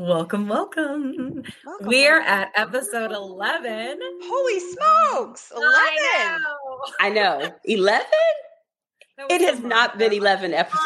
Welcome, welcome. welcome We're welcome. at episode 11. Holy smokes. 11. I know. I know. 11? It has not been 11 episodes.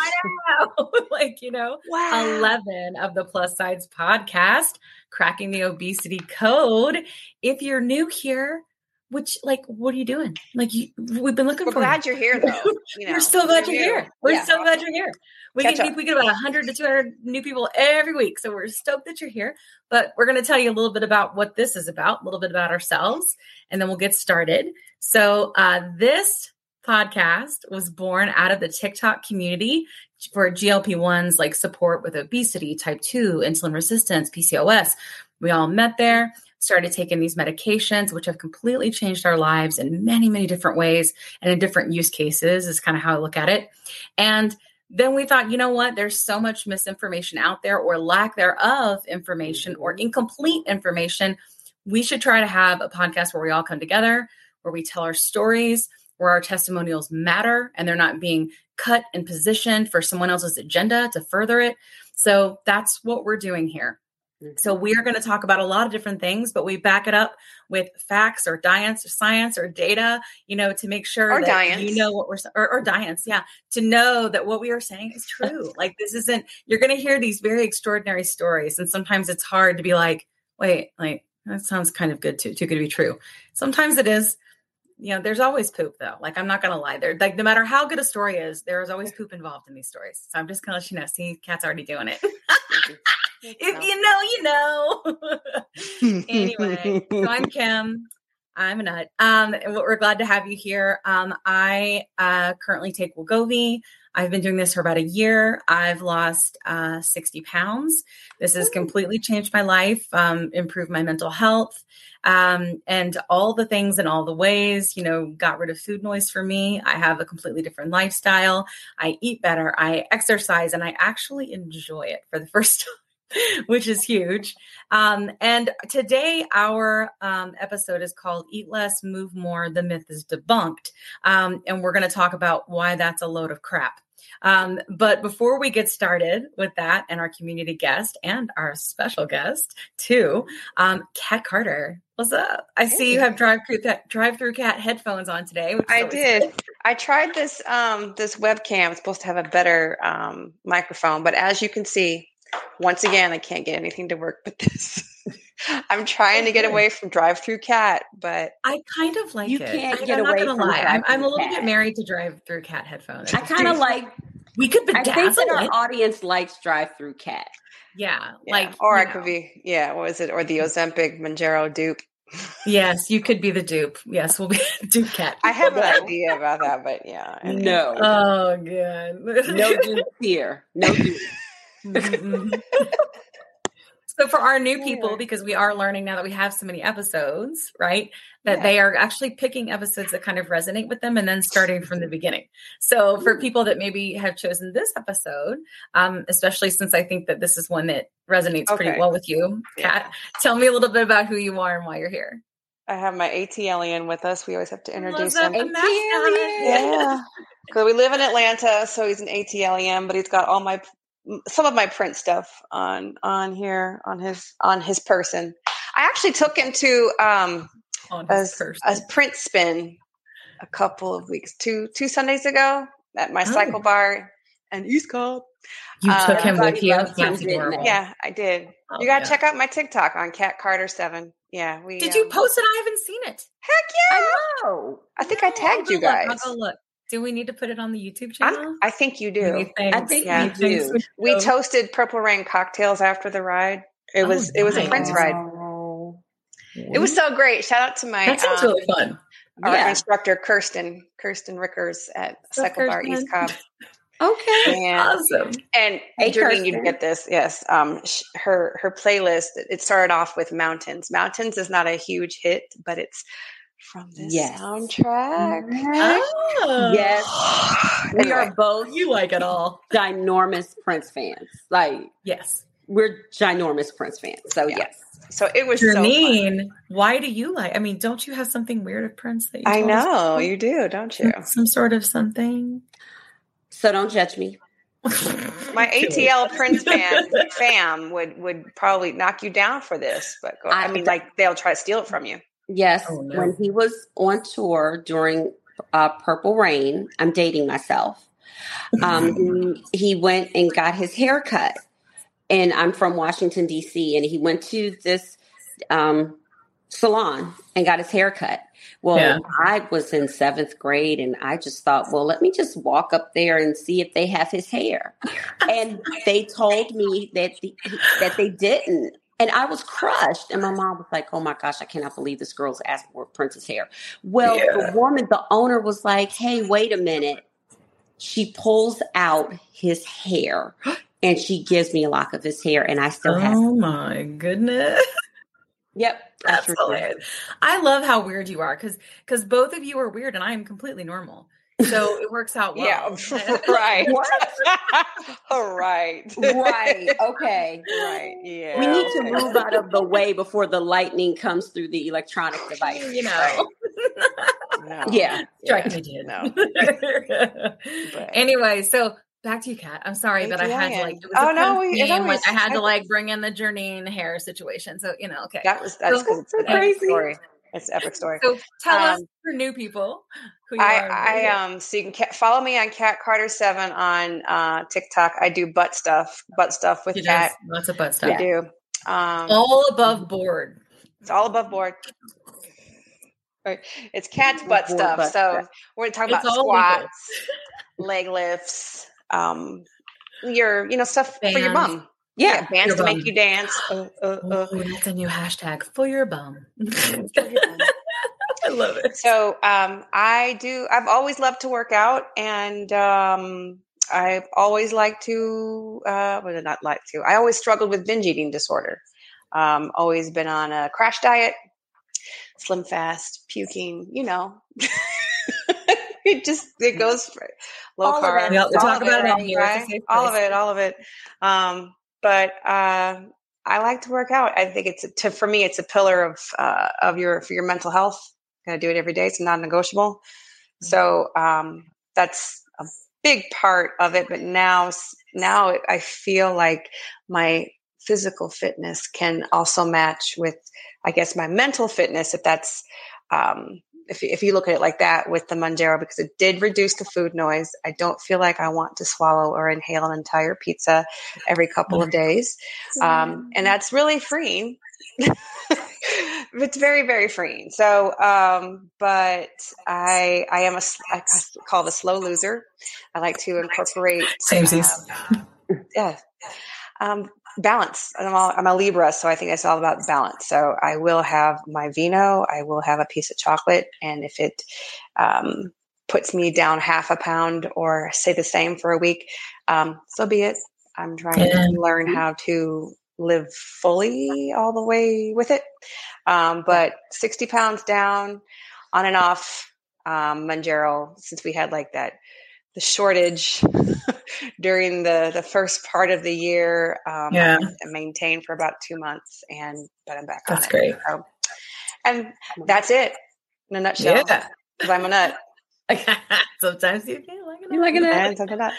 like, you know, wow. 11 of the Plus Sides podcast, Cracking the Obesity Code. If you're new here, which like what are you doing? Like you, we've been looking We're for glad you. are here though you know, we're so glad you're here. we're yeah. so glad you're here. We Catch get, we get about 100 to 200 new people every week so we're stoked that you're here. But we're going to tell you a little bit about what this is about a little bit about ourselves and then we'll get started. So uh, this podcast was born out of the tiktok community for glp-1s like support with obesity type 2 insulin resistance pcos we all met there started taking these medications, which have completely changed our lives in many, many different ways and in different use cases, is kind of how I look at it. And then we thought, you know what? There's so much misinformation out there, or lack thereof information, or mm-hmm. incomplete information. We should try to have a podcast where we all come together, where we tell our stories, where our testimonials matter and they're not being cut and positioned for someone else's agenda to further it. So that's what we're doing here. So we are going to talk about a lot of different things, but we back it up with facts or science or science or data, you know, to make sure or that you know what we're or, or science, yeah, to know that what we are saying is true. like this isn't. You're going to hear these very extraordinary stories, and sometimes it's hard to be like, wait, like that sounds kind of good too, too good to be true. Sometimes it is. You know, there's always poop though. Like I'm not gonna lie. There, like no matter how good a story is, there is always poop involved in these stories. So I'm just gonna let you know. See, Kat's already doing it. if you know, you know. anyway, so I'm Kim. I'm a nut. Um, we're glad to have you here. Um, I uh, currently take Wegovy. I've been doing this for about a year. I've lost uh, 60 pounds. This has completely changed my life, um, improved my mental health, um, and all the things and all the ways, you know, got rid of food noise for me. I have a completely different lifestyle. I eat better. I exercise, and I actually enjoy it for the first time. which is huge. Um, and today, our um, episode is called Eat Less, Move More The Myth is Debunked. Um, and we're going to talk about why that's a load of crap. Um, but before we get started with that and our community guest and our special guest too, um, Kat Carter, what's up? I see you have drive through drive through cat headphones on today. I did. Good. I tried this um, this webcam. It's supposed to have a better um, microphone, but as you can see, once again, I can't get anything to work with this. I'm trying to get away from drive through cat, but I kind of like you it. can't I, get I'm away not gonna lie. I'm, I'm, a little cat. bit married to drive through cat headphones. I kind of like. We could I think that our audience likes drive through cat. Yeah, yeah, like or I know. could be yeah. What was it? Or the Ozempic Mounjaro dupe. yes, you could be the dupe. Yes, we'll be dupe cat. I have an idea about that, but yeah. No. Oh, good. no dupe here. No dupe. Mm-hmm. so for our new people, because we are learning now that we have so many episodes, right? That yeah. they are actually picking episodes that kind of resonate with them and then starting from the beginning. So for people that maybe have chosen this episode, um, especially since I think that this is one that resonates okay. pretty well with you, Kat, yeah. tell me a little bit about who you are and why you're here. I have my AT alien with us. We always have to introduce him. Yeah. Because we live in Atlanta, so he's an AT alien, but he's got all my some of my Prince stuff on on here on his on his person. I actually took him to um a, a, Prince spin a couple of weeks two two Sundays ago at my oh. cycle bar and East Cobb. You um, took him with you. Yeah, I did. Oh, you got to yeah. check out my TikTok on Kat Carter Seven. Yeah, we. Did um, you post it? I haven't seen it. Heck yeah! I know. I think no, I tagged you guys. Look, I'll go look. Do we need to put it on the YouTube channel? I, I think you do. I think yeah. we do. We toasted Purple Rain cocktails after the ride. It was oh, it was nice. a Prince ride. It was so great. Shout out to my that sounds um, really fun. Our yeah. instructor Kirsten Kirsten Rickers at Cycle Bar East Cobb. Okay, and, awesome. And hey, Jernine, you get this. Yes, um, her her playlist. It started off with Mountains. Mountains is not a huge hit, but it's from this yes. soundtrack. Oh. Yes. we are both you like it all. Ginormous Prince fans. Like yes. We're ginormous Prince fans. So yeah. yes. So it was Jernine, so why do you like I mean, don't you have something weird of Prince that you I know, you do, don't you? Some sort of something. So don't judge me. My ATL Prince fan fam would would probably knock you down for this, but go, I, I mean, like they'll try to steal it from you. Yes, oh, no. when he was on tour during uh, Purple Rain, I'm dating myself. Um, he went and got his hair cut, and I'm from Washington D.C. and he went to this um, salon and got his hair cut. Well, yeah. I was in seventh grade and I just thought, well, let me just walk up there and see if they have his hair. and they told me that the, that they didn't. And I was crushed. And my mom was like, oh my gosh, I cannot believe this girl's asking for Prince's hair. Well, yeah. the woman, the owner was like, hey, wait a minute. She pulls out his hair and she gives me a lock of his hair and I still have Oh my goodness. Yep. That's hilarious. I love how weird you are because because both of you are weird and I am completely normal. So it works out well. Yeah, right. All right. Right. Okay. Right. Yeah. We need to move out of the way before the lightning comes through the electronic device. You know. Right. No. Yeah. Strike me dead. No. anyway, so back to you, Kat. I'm sorry, but I had to like. It was oh no, we, like I had to like bring in the Jernine hair situation. So you know, okay. That was that's so, cool. It's crazy story. It's an epic story. So tell um, us for new people who you I, are. I um so you can follow me on Kat Carter Seven on uh, TikTok. I do butt stuff, butt stuff with Kat. Lots of butt stuff. I do. Um, all above board. It's all above board. It's Kat's butt stuff. Butt so stuff. we're talking it's about squats, leg lifts, um, your you know stuff for your bum. Yeah, yeah bands to bum. make you dance. Uh, uh, uh. Ooh, that's a new hashtag for your bum. I love it. So um, I do. I've always loved to work out, and um, I've always liked to. Uh, well, not like to. I always struggled with binge eating disorder. Um, always been on a crash diet, slim fast, puking. You know. it just it goes low all carb. We'll talk about it, it? All of it, all of it. But uh, I like to work out. I think it's a, to for me, it's a pillar of uh, of your for your mental health. Got to do it every day. It's non-negotiable. Mm-hmm. So um, that's a big part of it. But now, now I feel like my physical fitness can also match with, I guess, my mental fitness. If that's um, if, if you look at it like that with the Mounjaro, because it did reduce the food noise. I don't feel like I want to swallow or inhale an entire pizza every couple of days. Um, and that's really freeing. it's very, very freeing. So, um, but I, I am a, I call a slow loser. I like to incorporate. Same um, yeah. Um, balance. I'm, all, I'm a Libra, so I think it's all about balance. So I will have my vino, I will have a piece of chocolate, and if it um, puts me down half a pound or say the same for a week, um, so be it. I'm trying yeah. to learn how to live fully all the way with it. Um, but 60 pounds down, on and off, um, Mounjaro, since we had like that the shortage during the the first part of the year. Um, yeah, I maintained for about two months, and but I'm back. That's great. So, and that's it in a nutshell. Yeah, because I'm a nut. sometimes you feel like a nut. You like a nut. And sometimes not.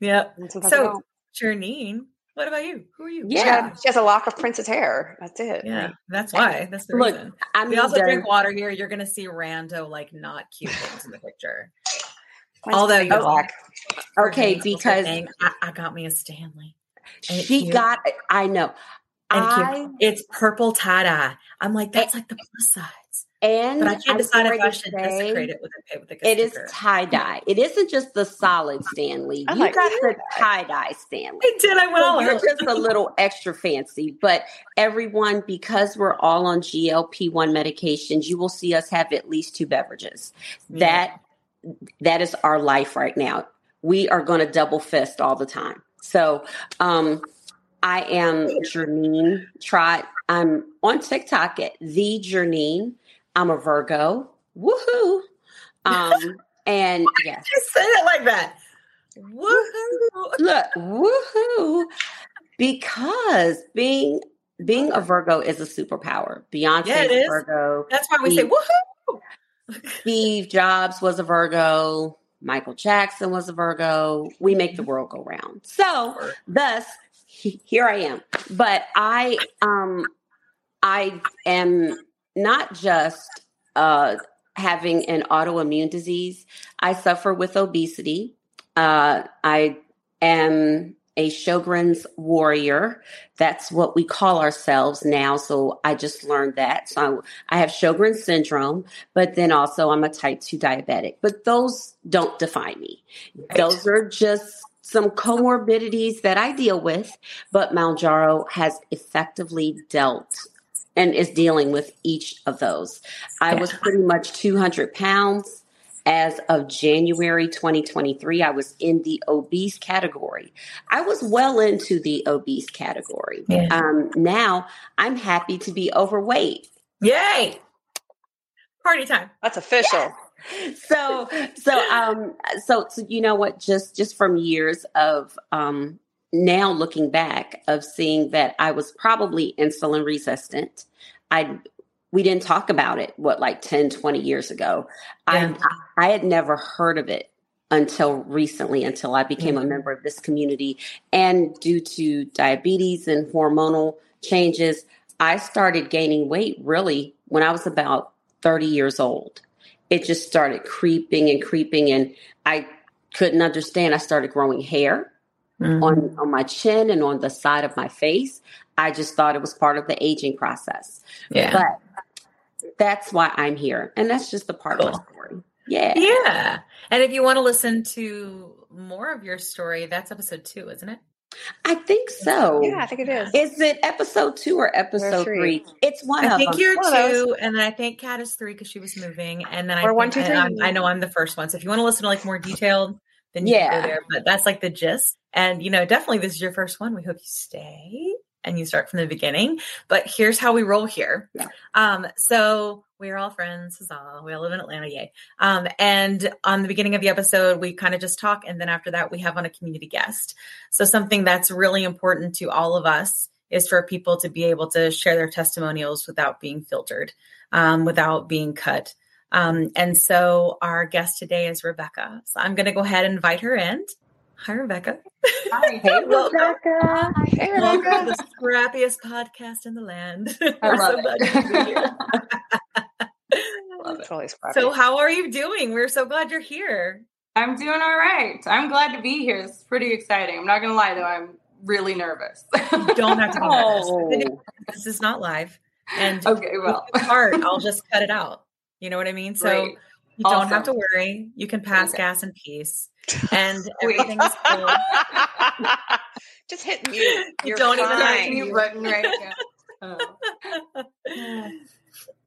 Yep. So, Jernine, what about you? Who are you? Yeah, she, got, she, has a lock of Prince's hair. That's it. Yeah, that's why. That's the Look, reason. I mean, we also drink water here. You're going to see rando like not cute things in the picture. Although you oh, okay, because I, I, got me a Stanley. She got. I know. And I, it's purple tie dye. I'm like, that's like the plus sides. And but I can't decide if I should desecrate it with a, with a It is tie dye. It isn't just the solid Stanley. You like got the tie dye Stanley. I did. I went so You're just a little extra fancy. But everyone, because we're all on GLP one medications, you will see us have at least two beverages. Yeah. That that is our life right now. We are going to double fist all the time. So, um, I am Jernine Trott. I'm on TikTok at the Jernine. I'm a Virgo. Woohoo! Um, and yes, say it like that. Woohoo! Look, woohoo! Because being being a Virgo is a superpower. Beyonce yeah, Virgo. That's why we say woohoo. Steve Jobs was a Virgo. Michael Jackson was a Virgo. We make the world go round. So, thus, here I am. But I, um, I am not just uh, having an autoimmune disease. I suffer with obesity. Uh, I am a Sjogren's warrior. That's what we call ourselves now. So I just learned that. So I have Sjogren's syndrome, but then also I'm a type 2 diabetic. But those don't define me. Right. Those are just some comorbidities that I deal with, but Mounjaro has effectively dealt and is dealing with each of those. I was pretty much 200 pounds as of January 2023. I was in the obese category. I was well into the obese category. Yeah. Um, now I'm happy to be overweight. Yay! Party time. That's official. Yeah so so um so so you know what just just from years of um now looking back of seeing that I was probably insulin resistant. I we didn't talk about it what like 10 20 years ago. Yeah. I I had never heard of it until recently until I became mm-hmm. a member of this community and due to diabetes and hormonal changes I started gaining weight really when I was about 30 years old. It just started creeping and creeping and I couldn't understand. I started growing hair mm-hmm. on, on my chin and on the side of my face. I just thought it was part of the aging process. Yeah. But that's why I'm here. And that's just the part cool. of the story. Yeah. Yeah. And if you want to listen to more of your story, that's episode two, isn't it? I think so. Yeah, I think it is. Is it episode two or episode three. three? It's one I think them. you're two, and then I think Kat is three because she was moving, and then I one, two, three. I know I'm the first one. So if you want to listen to like more detailed, then you yeah. can go there. But that's like the gist. And, you know, definitely this is your first one. We hope you stay and you start from the beginning. But here's how we roll here. Yeah. Um, so we're all friends. Huzzah. We all live in Atlanta. Yay. Um, and on the beginning of the episode, we kind of just talk. And then after that, we have on a community guest. So something that's really important to all of us is for people to be able to share their testimonials without being filtered, um, without being cut. Um, and so our guest today is Rebecca. So I'm going to go ahead and invite her in. Hi, Rebecca. Hi, hey, Rebecca. Hey, Rebecca. Welcome to the scrappiest podcast in the land. I love so it. love it. Totally scrappy. so, how are you doing? We're so glad you're here. I'm doing all right. I'm glad to be here. It's pretty exciting. I'm not going to lie, though. I'm really nervous. you don't have to be nervous. Oh. This is not live. And okay, well, part, I'll just cut it out. You know what I mean? So Great. You don't awesome. have to worry. You can pass okay. gas in peace. And everything's cool. Just hit mute. you don't fine. even have to mute button right now. Oh.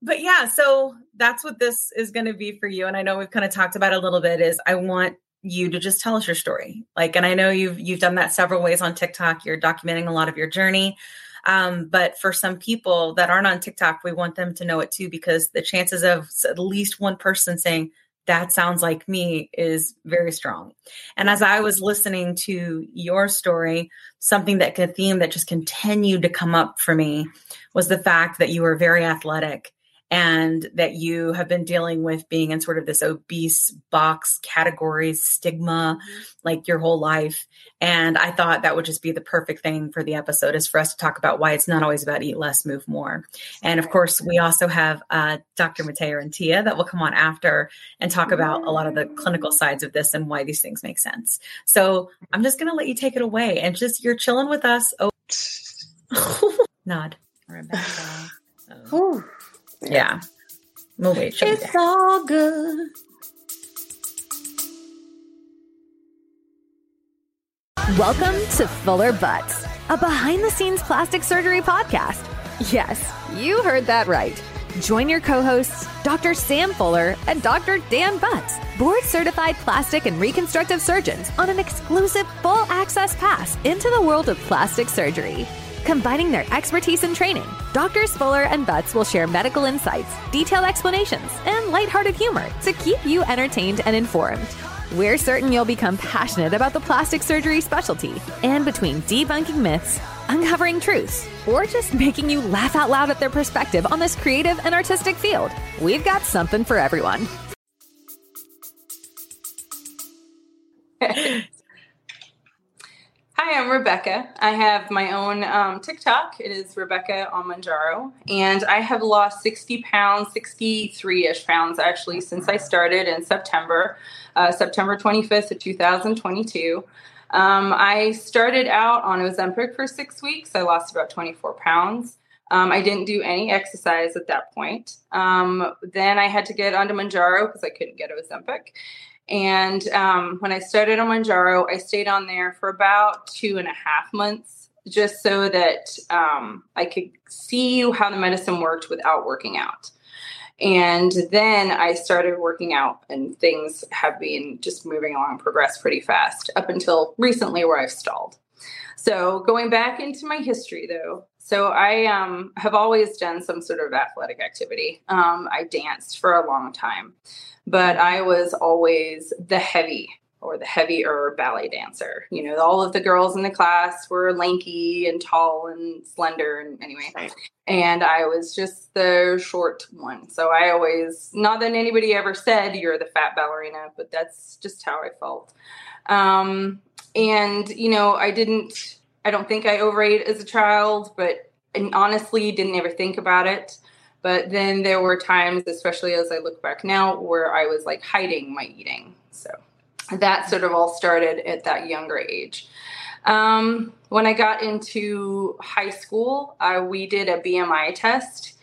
but yeah, so that's what this is going to be for you. And I know we've kind of talked about a little bit is I want you to just tell us your story. Like, and I know you've you've done that several ways on TikTok. You're documenting a lot of your journey. Um, but for some people that aren't on TikTok, we want them to know it too, because the chances of at least one person saying, that sounds like me is very strong. And as I was listening to your story, something that a theme that just continued to come up for me was the fact that you were very athletic and that you have been dealing with being in sort of this obese box categories stigma mm-hmm. like your whole life and i thought that would just be the perfect thing for the episode is for us to talk about why it's not always about eat less move more and of course we also have uh, dr Matthea Rentea that will come on after and talk about a lot of the clinical sides of this and why these things make sense so i'm just going to let you take it away and just you're chilling with us oh nod Rebecca. Oh. Yeah. We'll wait. It's all good. Welcome to Fuller Butts, a behind the scenes plastic surgery podcast. Yes, you heard that right. Join your co hosts, Dr. Sam Fuller and Dr. Dan Butts, board certified plastic and reconstructive surgeons, on an exclusive full access pass into the world of plastic surgery. Combining their expertise and training, Doctors Fuller and Butts will share medical insights, detailed explanations, and lighthearted humor to keep you entertained and informed. We're certain you'll become passionate about the plastic surgery specialty, and between debunking myths, uncovering truths, or just making you laugh out loud at their perspective on this creative and artistic field, we've got something for everyone. Hi, I'm Rebecca. I have my own um, TikTok. It is Rebecca on Mounjaro. And I have lost 60 pounds, 63 ish pounds actually, since I started in September, uh, September 25th of 2022. Um, I started out on Ozempic for six weeks. I lost about 24 pounds. Um, I didn't do any exercise at that point. Um, then I had to get onto Mounjaro because I couldn't get Ozempic. And um, when I started on Mounjaro, I stayed on there for about two and a half months just so that um, I could see how the medicine worked without working out. And then I started working out, and things have been just moving along, progressed pretty fast up until recently, where I've stalled. So, going back into my history though, so I um, have always done some sort of athletic activity. Um, I danced for a long time but I was always the heavy or the heavier ballet dancer. You know, all of the girls in the class were lanky and tall and slender and anyway. And I was just the short one. So I always not that anybody ever said you're the fat ballerina, but that's just how I felt. Um and you know, I didn't I don't think I overate as a child, but and honestly didn't ever think about it. But then there were times, especially as I look back now, where I was like hiding my eating. So that sort of all started at that younger age. Um, when I got into high school, uh, we did a BMI test.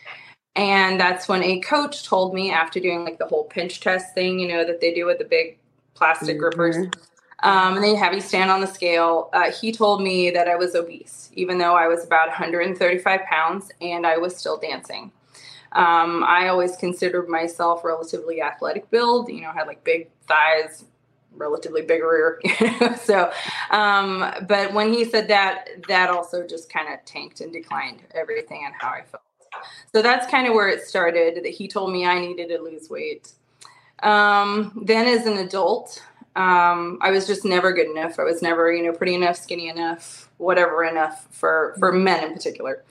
And that's when a coach told me after doing like the whole pinch test thing, you know, that they do with the big plastic mm-hmm. grippers. Um, and they have you stand on the scale. Uh, he told me that I was obese, even though I was about 135 pounds and I was still dancing. Um, I always considered myself relatively athletic build, you know, had like big thighs, relatively big rear. so, um, but when he said that, that also just kind of tanked and declined everything and how I felt. So that's kind of where it started that he told me I needed to lose weight. Um, then as an adult, um, I was just never good enough. I was never, you know, pretty enough, skinny enough, whatever enough for for mm-hmm. men in particular.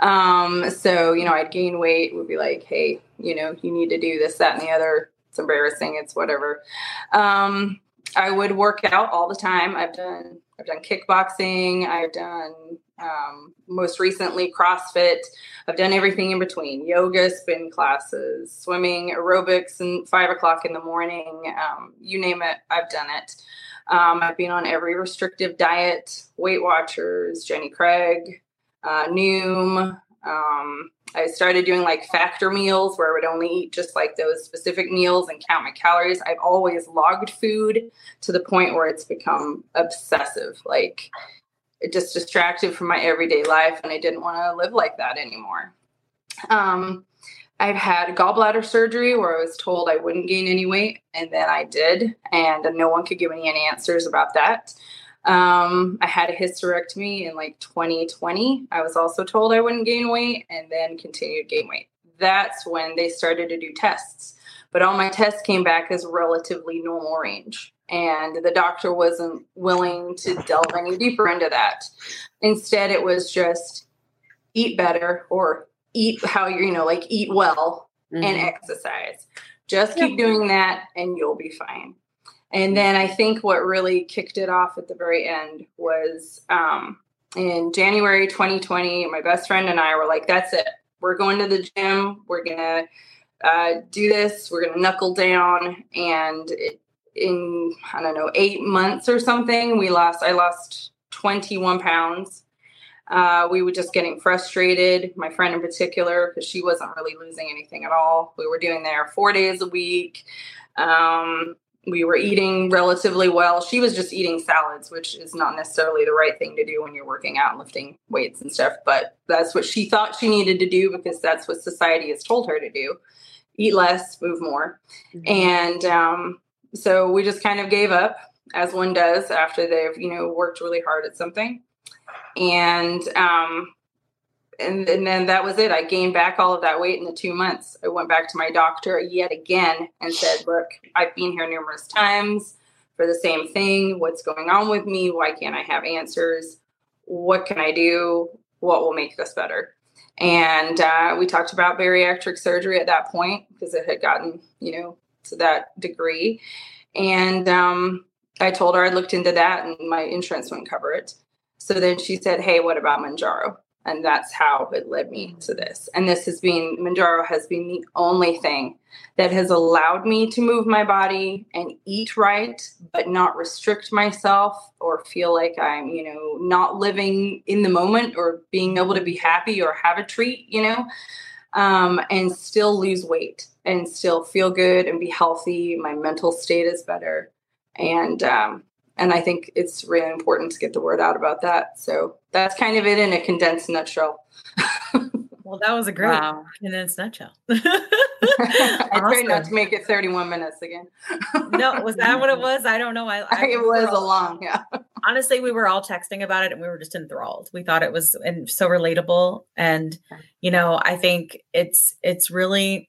Um, so you know, I'd gain weight, would be like, hey, you know, you need to do this, that, and the other. It's embarrassing. It's whatever. Um, I would work out all the time. I've done I've done kickboxing. I've done um, most recently CrossFit. I've done everything in between: yoga, spin classes, swimming, aerobics, and five o'clock in the morning. Um, you name it, I've done it. Um, I've been on every restrictive diet: Weight Watchers, Jenny Craig, uh, Noom. Um, I started doing like factor meals where I would only eat just like those specific meals and count my calories. I've always logged food to the point where it's become obsessive. Like it just distracted from my everyday life and I didn't want to live like that anymore. Um, I've had gallbladder surgery where I was told I wouldn't gain any weight, and then I did, and no one could give me any answers about that. Um, I had a hysterectomy in like 2020. I was also told I wouldn't gain weight and then continued to gain weight. That's when they started to do tests. But all my tests came back as relatively normal range. And the doctor wasn't willing to delve any deeper into that. Instead, it was just eat better or eat how you, you know, like eat well mm-hmm. and exercise. Just keep doing that and you'll be fine. And then I think what really kicked it off at the very end was um, in January 2020, my best friend and I were like, that's it. We're going to the gym. We're going to uh, do this. We're going to knuckle down. And it, in, I don't know, eight months or something, we lost, I lost 21 pounds. Uh, we were just getting frustrated, my friend in particular, because she wasn't really losing anything at all. We were doing there four days a week. Um, we were eating relatively well. She was just eating salads, which is not necessarily the right thing to do when you're working out and lifting weights and stuff, but that's what she thought she needed to do because that's what society has told her to do eat less, move more. Mm-hmm. And um, so we just kind of gave up, as one does after they've, you know, worked really hard at something. And um, and, and then that was it. I gained back all of that weight in the two months. I went back to my doctor yet again and said, Look, I've been here numerous times for the same thing. What's going on with me? Why can't I have answers? What can I do? What will make this better? And uh, we talked about bariatric surgery at that point because it had gotten, you know, to that degree. And um, I told her I looked into that and my insurance wouldn't cover it. So then she said, Hey, what about Mounjaro? And that's how it led me to this. And this has been, Mounjaro has been the only thing that has allowed me to move my body and eat right, but not restrict myself or feel like I'm, you know, not living in the moment or being able to be happy or have a treat, you know, um, and still lose weight and still feel good and be healthy. My mental state is better. And, um, and I think it's really important to get the word out about that. So that's kind of it in a condensed nutshell. well, that was a great wow. condensed nutshell. I awesome. tried not to make it 31 minutes again. no, was that what it was? I don't know. I, I it was a long, yeah. Honestly, we were all texting about it and we were just enthralled. We thought it was and so relatable. And you know, I think it's it's really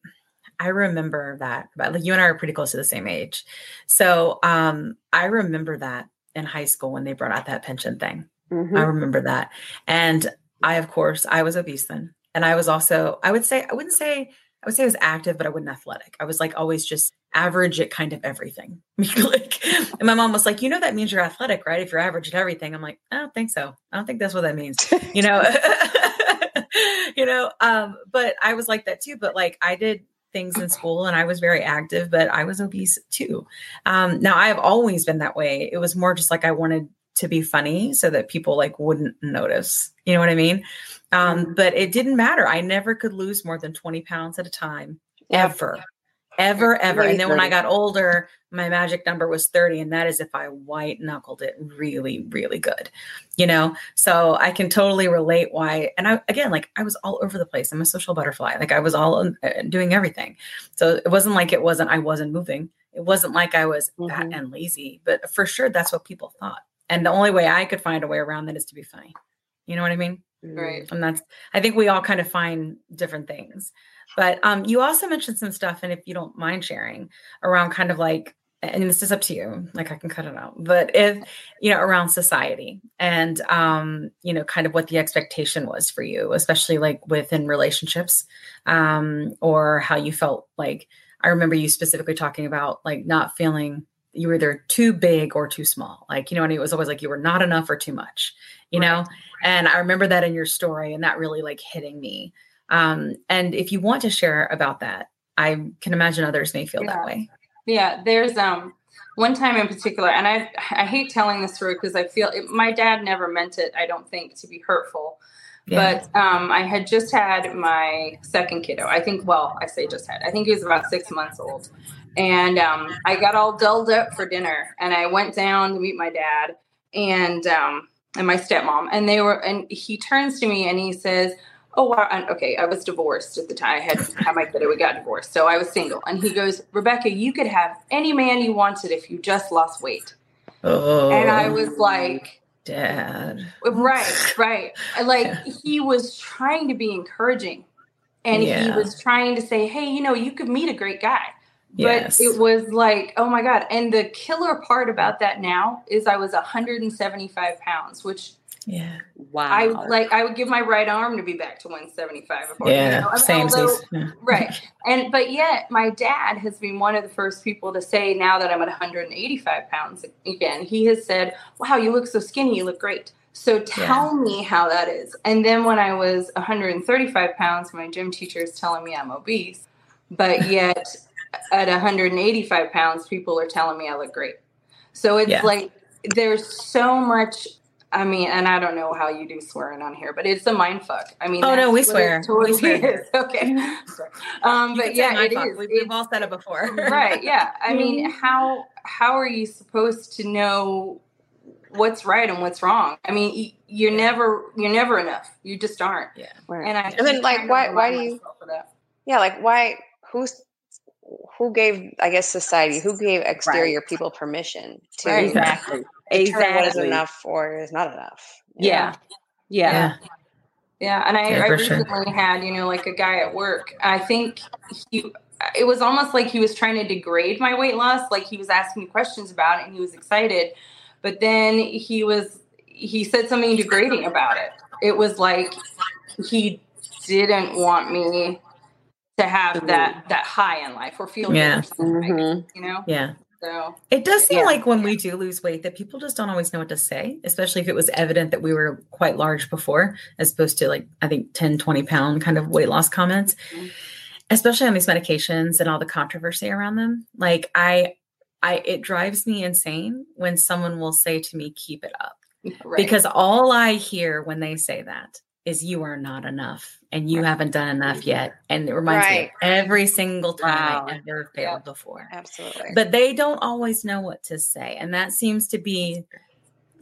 I remember that. But like you and I are pretty close to the same age. So um I remember that in high school when they brought out that pension thing. Mm-hmm. I remember that. And I of course I was obese then. And I was also, I would say, I wouldn't say I would say I was active, but I wasn't athletic. I was like always just average at kind of everything. like, and my mom was like, you know, that means you're athletic, right? If you're average at everything. I'm like, I don't think so. I don't think that's what that means. You know, you know, um, but I was like that too. But like I did things in school and I was very active, but I was obese too. Um, now I have always been that way. It was more just like I wanted to be funny so that people like wouldn't notice. You know what I mean? Um, mm-hmm. but it didn't matter. I never could lose more than 20 pounds at a time, ever, ever, ever. And then when I got older, my magic number was 30. And that is if I white knuckled it really, really good, you know? So I can totally relate why. And I, again, like I was all over the place. I'm a social butterfly. Like I was all uh, doing everything. So it wasn't like it wasn't, I wasn't moving. It wasn't like I was mm-hmm. fat and lazy, but for sure that's what people thought. And the only way I could find a way around that is to be funny. You know what I mean? Right. And that's I think we all kind of find different things. But um you also mentioned some stuff, and if you don't mind sharing around kind of like and this is up to you like i can cut it out but if you know around society and um you know kind of what the expectation was for you especially like within relationships um or how you felt like i remember you specifically talking about like not feeling you were either too big or too small. Like, you know, and it was always like you were not enough or too much, you right. know? And I remember that in your story and that really like hitting me. Um, and if you want to share about that, I can imagine others may feel yeah. that way. Yeah, there's um one time in particular, and I I hate telling this story because I feel it, my dad never meant it. I don't think to be hurtful, yeah. but um, I had just had my second kiddo. I think, well, I say just had. I think he was about six months old, and um, I got all dulled up for dinner, and I went down to meet my dad and um, and my stepmom, and they were, and he turns to me and he says, "Oh, wow. And, okay, I was divorced at the time. I had had my kid. We got divorced, so I was single." And he goes, "Rebecca, you could have any man you wanted if you just lost weight." Oh, and I was oh, like. Dad. Right, right. Like he was trying to be encouraging and yeah. he was trying to say, hey, you know, you could meet a great guy. Yes. But it was like, oh my God. And the killer part about that now is I was 175 pounds, which yeah. Wow. I like I would give my right arm to be back to 175. Yeah. You know? Same. Although, yeah. Right. And but yet my dad has been one of the first people to say now that I'm at 185 pounds again, he has said, Wow, you look so skinny, you look great. So tell yeah. me how that is. And then when I was 135 pounds, my gym teacher is telling me I'm obese. But yet at 185 pounds, people are telling me I look great. So it's yeah. like there's so much. I mean, and I don't know how you do swearing on here, but it's a mind fuck. I mean, oh no, we swear. Totally we swear. Is. Okay. um, but yeah, it is. We've, we've all said it before, right? Yeah. I mean, how how are you supposed to know what's right and what's wrong? I mean, you're never you're never enough. You just aren't. Yeah. And I and then like why why do you? Yeah, like why who's who gave i guess society who gave exterior right. people permission to right. exactly exactly what is enough or is not enough yeah. yeah. yeah yeah and i, yeah, I recently sure. had you know like a guy at work i think he it was almost like he was trying to degrade my weight loss like he was asking me questions about it and he was excited but then he was he said something degrading about it it was like he didn't want me to have mm-hmm. that that high in life or feel yeah mm-hmm. you know yeah So it does seem yeah. like when we do lose weight that people just don't always know what to say, especially if it was evident that we were quite large before, as opposed to like, I think 10, 20 pound kind of weight loss comments, mm-hmm. especially on these medications and all the controversy around them. Like I, I, it drives me insane when someone will say to me, keep it up. Right. Because all I hear when they say that is you are not enough and you haven't done enough mm-hmm. yet. And it reminds right. me every single time wow. I ever failed yep. before. Absolutely. But they don't always know what to say. And that seems to be,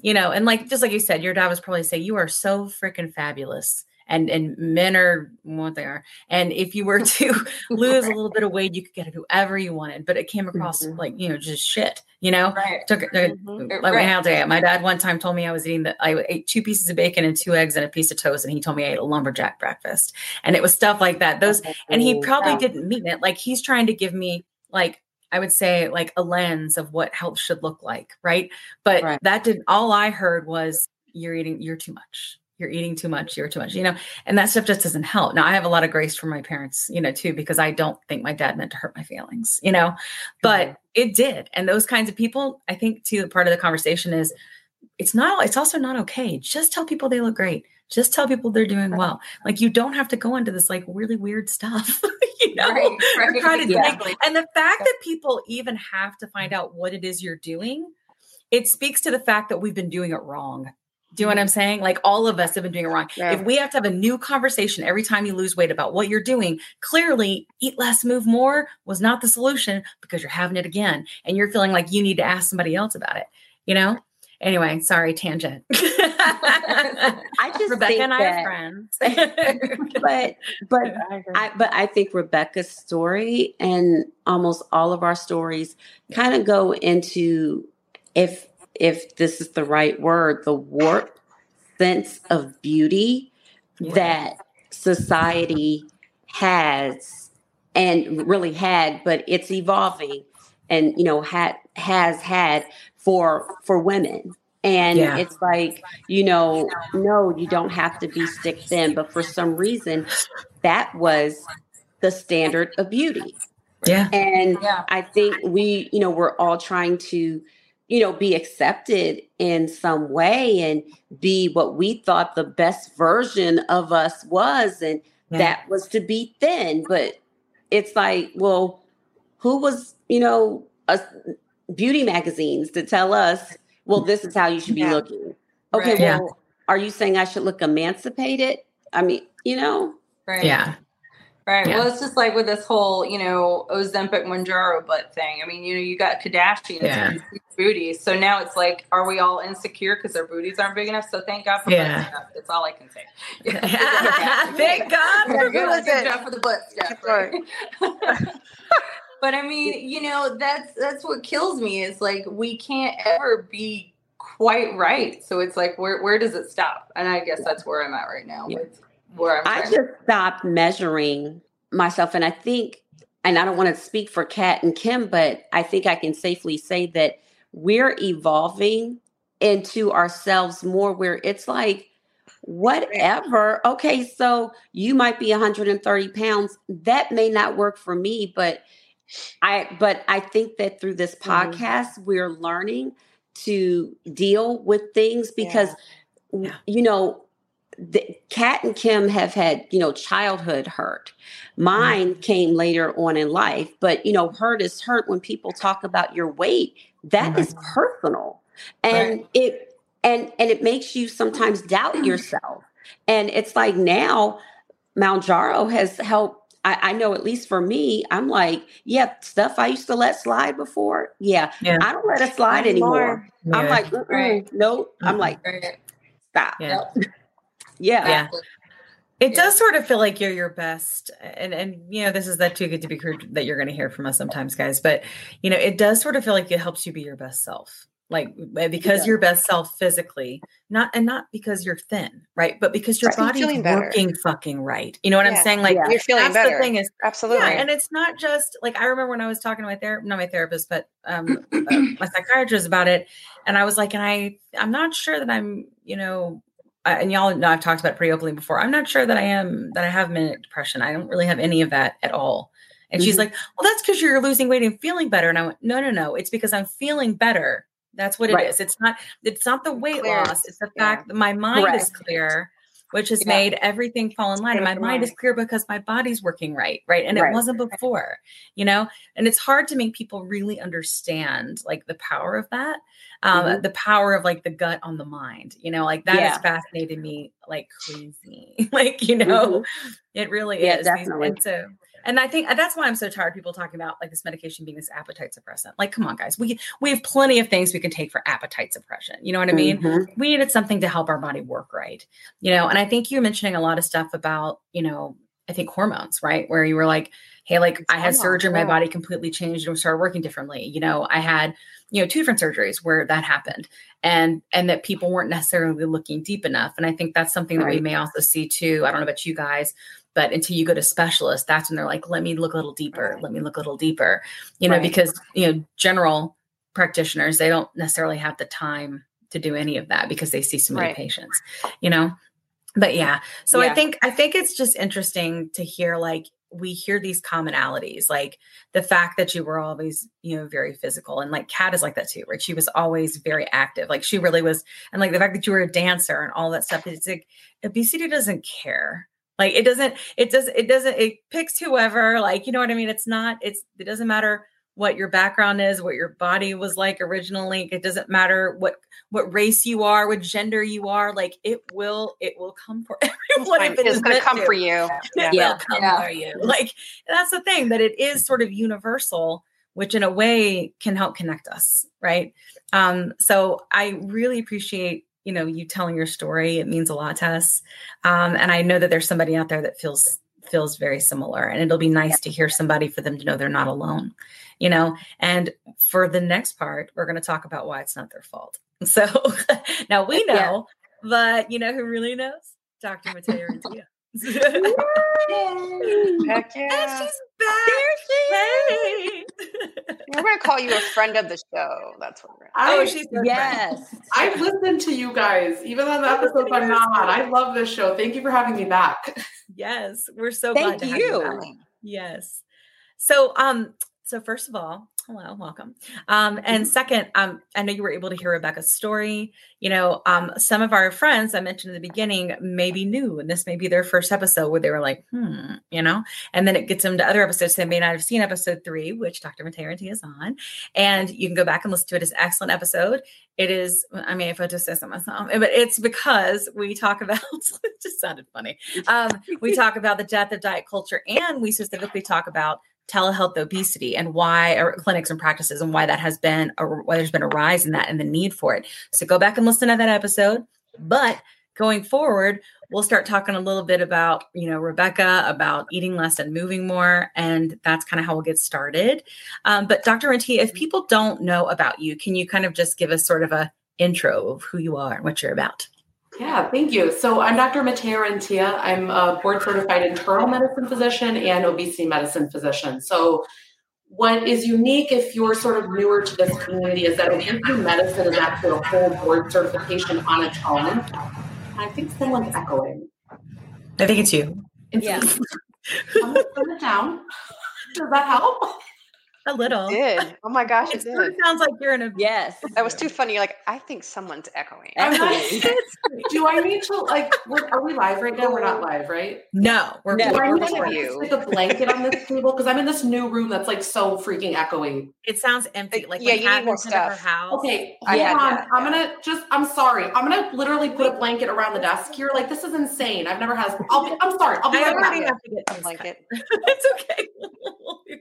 you know, and like just like you said, your dad was probably say, You are so freaking fabulous and and men are what they are. And if you were to lose a little bit of weight, you could get it whoever you wanted. But it came across mm-hmm. like you know just shit. You know, right. took uh, mm-hmm. like right. my My dad one time told me I was eating that I ate two pieces of bacon and two eggs and a piece of toast, and he told me I ate a lumberjack breakfast. And it was stuff like that. Those and he probably didn't mean it. Like he's trying to give me like I would say like a lens of what health should look like, right? But right. that didn't all I heard was you're eating, you're too much you're eating too much, you're too much, you know, and that stuff just doesn't help. Now, I have a lot of grace for my parents, you know, too, because I don't think my dad meant to hurt my feelings, you know, but mm-hmm. it did. And those kinds of people, I think, too, part of the conversation is it's not, it's also not okay. Just tell people they look great. Just tell people they're doing well. Like you don't have to go into this like really weird stuff, you know, right, right. Trying to yeah. and the fact that people even have to find out what it is you're doing, it speaks to the fact that we've been doing it wrong do you know what I'm saying? Like all of us have been doing it wrong. Yeah. If we have to have a new conversation every time you lose weight about what you're doing, clearly eat less, move more was not the solution because you're having it again and you're feeling like you need to ask somebody else about it. You know? Anyway, sorry, tangent. I just Rebecca and I that, are friends. but but I but I think Rebecca's story and almost all of our stories kind of go into if if this is the right word, the warped sense of beauty yeah. that society has and really had, but it's evolving and you know had has had for for women. And yeah. it's like, you know, no, you don't have to be stick thin, but for some reason that was the standard of beauty. Yeah. And yeah. I think we, you know, we're all trying to you know, be accepted in some way and be what we thought the best version of us was. And yeah. that was to be thin. But it's like, well, who was, you know, a, beauty magazines to tell us, well, this is how you should be yeah. looking. Okay, right. well, yeah. are you saying I should look emancipated? I mean, you know? Right. Yeah. Right. Yeah. Well, it's just like with this whole, you know, Ozempic Mounjaro butt thing. I mean, you know, you got Kardashians yeah. booties. So now it's like, are we all insecure because their booties aren't big enough? So thank God for yeah. stuff. That's all I can say. thank God for good job for the butt stuff. Right? but I mean, you know, that's that's what kills me is like we can't ever be quite right. So it's like, where where does it stop? And I guess that's where I'm at right now. Yeah. With, where I just stopped measuring myself. And I think, and I don't want to speak for Kat and Kim, but I think I can safely say that we're evolving into ourselves more where it's like, whatever. Okay, so you might be 130 pounds. That may not work for me, but I but I think that through this mm-hmm. podcast, mm-hmm. we're learning to deal with things because yeah. you know the, Kat and Kim have had, you know, childhood hurt. Mine mm-hmm. came later on in life, but you know, hurt is hurt when people talk about your weight. That mm-hmm. is personal. And right. it and and it makes you sometimes doubt yourself. And it's like now Mounjaro has helped I, I, know at least for me, I'm like, yeah, stuff I used to let slide before. Yeah, yeah. I don't let it slide anymore. Yeah. I'm like, right. nope. I'm like, stop. Yeah. Yeah. Yeah. It does sort of feel like you're your best, and and you know this is that too good to be true that you're going to hear from us sometimes, guys. But you know it does sort of feel like it helps you be your best self, like eh, because yeah. your best self physically, not and not because you're thin, right? But because your right. body's working fucking right. You know what yeah. I'm saying? Like yeah. you're feeling better. The thing is absolutely, and it's not just like I remember when I was talking to my therapist, not my therapist, but um, uh, my psychiatrist about it, and I was like, and I I'm not sure that I'm you know and y'all know I've talked about it pretty openly before. I'm not sure that I am that I have manic depression. I don't really have any of that at all. And mm-hmm. she's like, well, that's because you're losing weight and feeling better. And I went, no, no, no. It's because I'm feeling better. That's what it right. is. It's not, it's not the weight clear. loss. It's the yeah. fact that my mind Correct. is clear which has yeah. made everything fall in line. And my mind is clear because my body's working right, right? And right. it wasn't before, you know? And it's hard to make people really understand like the power of that. Um, mm-hmm. the power of like the gut on the mind, you know, like that yeah. has fascinated me like crazy. like, you know, mm-hmm. it really yeah, is. Definitely. And so and I think that's why I'm so tired. People talking about like this medication being this appetite suppressant. Like, come on, guys, we we have plenty of things we can take for appetite suppression. You know what I mean? Mm-hmm. We needed something to help our body work right. You know, and I think you're mentioning a lot of stuff about you know, I think hormones, right? Where you were like, hey, like it's I had surgery, my body completely changed and started working differently. You know, I had you know two different surgeries where that happened and and that people weren't necessarily looking deep enough and i think that's something that we may also see too i don't know about you guys but until you go to specialists that's when they're like let me look a little deeper. Let me look a little deeper. You know right. because you know general practitioners they don't necessarily have the time to do any of that because they see so many right. patients you know? But yeah. So yeah. i think i think it's just interesting to hear like we hear these commonalities like the fact that you were always you know very physical and like kat is like that too right? She was always very active. Like she really was and like the fact that you were a dancer and all that stuff it's like obesity doesn't care like it doesn't, it does, it doesn't, it picks whoever, like, you know what I mean? It's not, it's, it doesn't matter what your background is, what your body was like originally. It doesn't matter what, what race you are, what gender you are. Like it will, it will come for everyone. It's, it it's going to come for you. Yeah. It will come yeah. for you. Like that's the thing that it is sort of universal which in a way can help connect us right um, so i really appreciate you know you telling your story it means a lot to us. Um, and i know that there's somebody out there that feels feels very similar and it'll be nice to hear somebody for them to know they're not alone you know? And for the next part we're going to talk about why it's not their fault. So now we know yeah. but you know who really knows? Dr Matthea. Heck yeah. And she's back. There she hey. we're going to call you a friend of the show. That's what we're I, Oh, she's yes. I've listened to you guys, even on the episodes I'm not on. I love this show. Thank you for having me back. Yes. We're so Thank glad to you. have you back. Yes. So um, so first of all, hello, welcome. Um, and mm-hmm. second, um, I know you were able to hear Rebecca's story. You know, um, some of our friends I mentioned in the beginning may be new, and this may be their first episode where they were like, hmm, you know, and then it gets them to other episodes they may not have seen episode three, which Dr. Maternity is on. And you can go back and listen to it. It's an excellent episode. It is, I mean, if I just say so myself, but it's because we talk about, it just sounded funny. Um, we talk about the death of diet culture and we specifically talk about telehealth obesity and why or clinics and practices and why that has been a, why there's been a rise in that and the need for it. So go back and listen to that episode. But going forward, we'll start talking a little bit about, you know, Rebecca about eating less and moving more. And that's kind of how we'll get started. Um, but Dr. Rentea, if people don't know about you, can you kind of just give us sort of a intro of who you are and what you're about? Yeah, thank you. So I'm Dr. Matthea Rentea. I'm a board certified internal medicine physician and obesity medicine physician. So what is unique if you're sort of newer to this community is that obesity medicine is actually a whole board certification on its own. I think someone's echoing. I think it's you. It's yeah. I'm gonna turn it down. Does that help? A little. It did. Oh my gosh, it, it did. sounds like you're in a yes. That was too funny. You're like, I think someone's echoing. Do I need to like? Are we live right now? We're not live, right? No, we're. No, we're to you. Like a blanket on this table because I'm in this new room that's like so freaking echoey. It sounds empty. Like yeah, you need more stuff. House. Okay, hold yeah, on. Yeah, I'm gonna just. I'm sorry. I'm gonna literally put a blanket around the desk here. Like this is insane. I've never had. I'll be, I'm sorry. I'll be I already have to get a blanket. it's okay.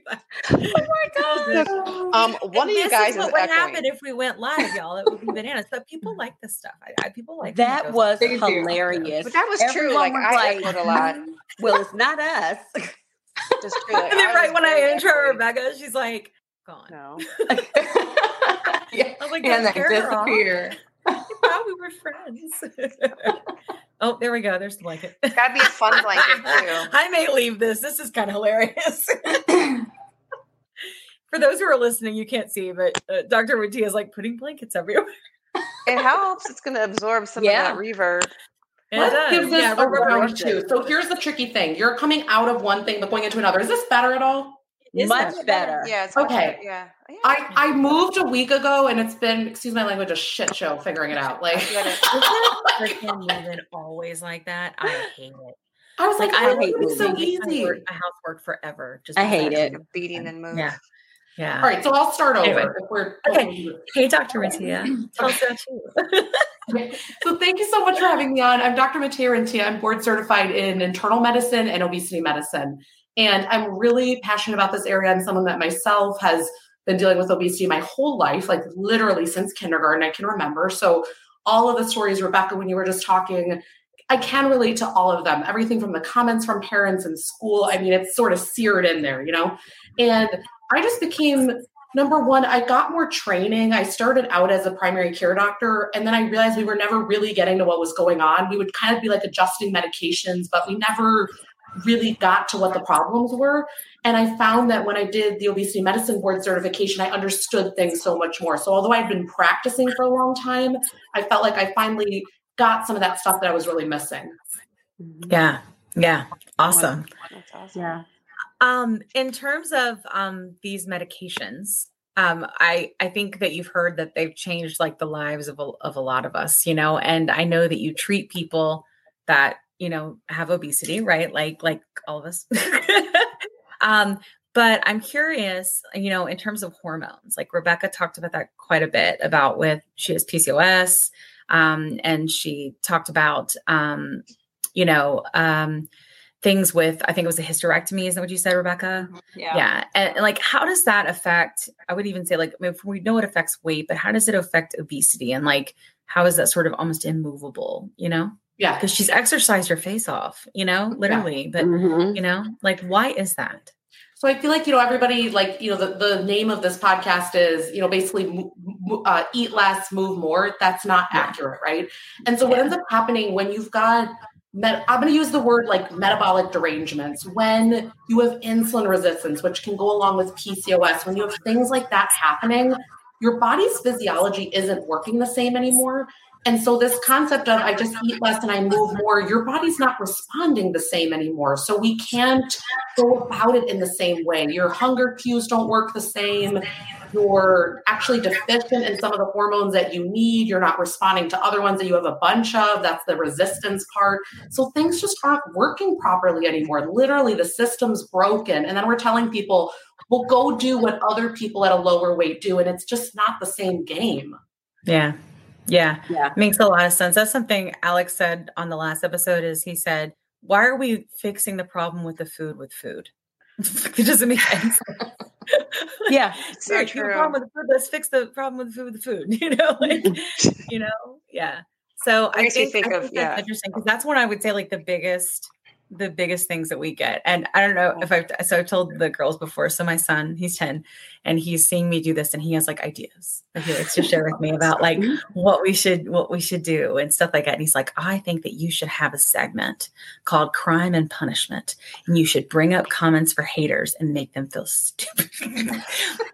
Oh my god. Um, one and of you guys what would happen if we went live, y'all. It would be bananas. But people like this stuff. I, I people like that was hilarious. But that was Everyone true. Like was I like, it a lot. Well, it's not us. Just true. Like, and then right when I intro Rebecca, she's like, gone. No. yeah. I was like, and then disappear. thought we were friends. Oh, there we go. There's the blanket. It's gotta be a fun blanket too. I may leave this. This is kind of hilarious for those who are listening, you can't see, but uh, Dr. Rentea is like putting blankets everywhere. it helps. It's going to absorb some yeah. of that reverb. Let's give this yeah, a round two. So here's the tricky thing: you're coming out of one thing but going into another. Is this better at all? Much better. better. Yeah. okay. Better. Yeah. yeah. I I moved a week ago, and it's been excuse my language a shit show figuring it out. Like, freaking moving always like that? I hate it. I was like, like I hate it. So easy. My house worked forever. Just I hate it. Beating and moving. Yeah. Yeah. All right, so I'll start over. Anyway. we're, okay. Hey, Dr. Matthea. Tell us about you. so thank you so much for having me on. I'm Dr. Matthea Rentea. I'm board certified in internal medicine and obesity medicine. And I'm really passionate about this area. I'm someone that myself has been dealing with obesity my whole life, like literally since kindergarten, I can remember. So all of the stories, Rebecca, when you were just talking, I can relate to all of them. Everything from the comments from parents in school. I mean, it's sort of seared in there, you know? And I just became number one, I got more training. I started out as a primary care doctor, and then I realized we were never really getting to what was going on. We would kind of be like adjusting medications, but we never really got to what the problems were. And I found that when I did the obesity medicine board certification, I understood things so much more. So although I'd been practicing for a long time, I felt like I finally got some of that stuff that I was really missing. Yeah. Yeah. Awesome. awesome. Yeah. Um, in terms of um, these medications, um, I I think that you've heard that they've changed like the lives of a, of a lot of us, you know. And I know that you treat people that you know have obesity, right? Like like all of us. um, but I'm curious, you know, in terms of hormones. Like Rebecca talked about that quite a bit about with she has PCOS, um, and she talked about um, you know um things with i think it was a hysterectomy is that what you said rebecca mm-hmm. yeah yeah and, and like how does that affect i would even say like I mean, we know it affects weight but how does it affect obesity and like how is that sort of almost immovable you know yeah because she's exercised her face off you know literally yeah. but mm-hmm. you know like why is that so I feel like, you know, everybody, like, you know, the, the name of this podcast is, you know, basically uh, eat less, move more. That's not yeah. accurate, right? And so what ends up happening when you've got Met, I'm going to use the word like metabolic derangements. When you have insulin resistance, which can go along with PCOS, when you have things like that happening, your body's physiology isn't working the same anymore. And so, this concept of I just eat less and I move more, your body's not responding the same anymore. So, we can't go about it in the same way. Your hunger cues don't work the same you're actually deficient in some of the hormones that you need. You're not responding to other ones that you have a bunch of. That's the resistance part. So things just aren't working properly anymore. Literally, the system's broken. And then we're telling people, well, go do what other people at a lower weight do. And it's just not the same game. Yeah. Yeah. Yeah. Makes a lot of sense. That's something Alex said on the last episode is he said, why are we fixing the problem with the food with food? it doesn't make sense. yeah, so true. Problem with the food. Let's fix the problem with the food with the food. You know, like you know, yeah. So I think, think, I think of, that's yeah. interesting because that's when I would say like the biggest the biggest things that we get. And I don't know if I've so I've told the girls before. So my son, he's 10 and he's seeing me do this and he has like ideas that he likes to share with me about like mm-hmm. what we should what we should do and stuff like that. And he's like, I think that you should have a segment called crime and punishment. And you should bring up comments for haters and make them feel stupid.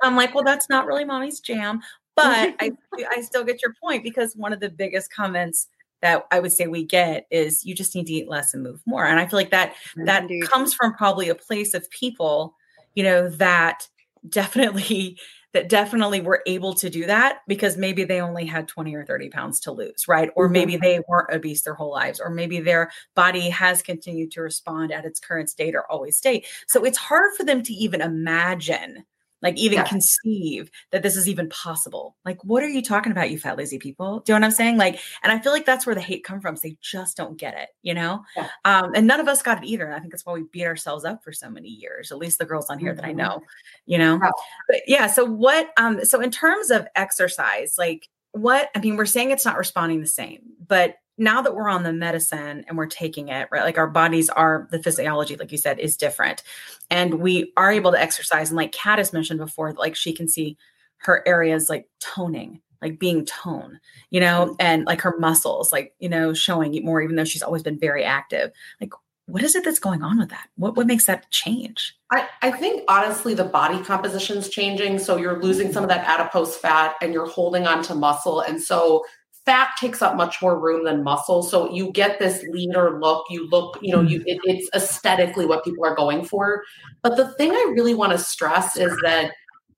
I'm like, well, that's not really mommy's jam. But mm-hmm. I I still get your point because one of the biggest comments that I would say we get is you just need to eat less and move more. And I feel like that that Indeed. comes from probably a place of people, you know, that definitely that definitely were able to do that because maybe they only had 20 or 30 pounds to lose, right? Or mm-hmm. maybe they weren't obese their whole lives, or maybe their body has continued to respond at its current state or always state. So it's hard for them to even imagine like even yeah. conceive that this is even possible. Like, what are you talking about, you fat lazy people? Do you know what I'm saying? Like, and I feel like that's where the hate comes from. they just don't get it, you know? Yeah. Um, and none of us got it either. And I think that's why we beat ourselves up for so many years, at least the girls on here mm-hmm. that I mm-hmm. know, you know? Yeah. But yeah, so what um, so in terms of exercise, like what I mean, we're saying it's not responding the same, but now that we're on the medicine and we're taking it, right? Like our bodies are the physiology, like you said, is different. And we are able to exercise. And like Kat has mentioned before, like she can see her areas like toning, like being tone, you know, mm-hmm. and like her muscles, like, you know, showing more, even though she's always been very active. Like, what is it that's going on with that? What what makes that change? I, I think honestly the body composition is changing. So you're losing some of that adipose fat and you're holding on to muscle. And so fat takes up much more room than muscle. So you get this leaner look. You look, you know, you mm-hmm. it, it's aesthetically what people are going for. But the thing I really want to stress is that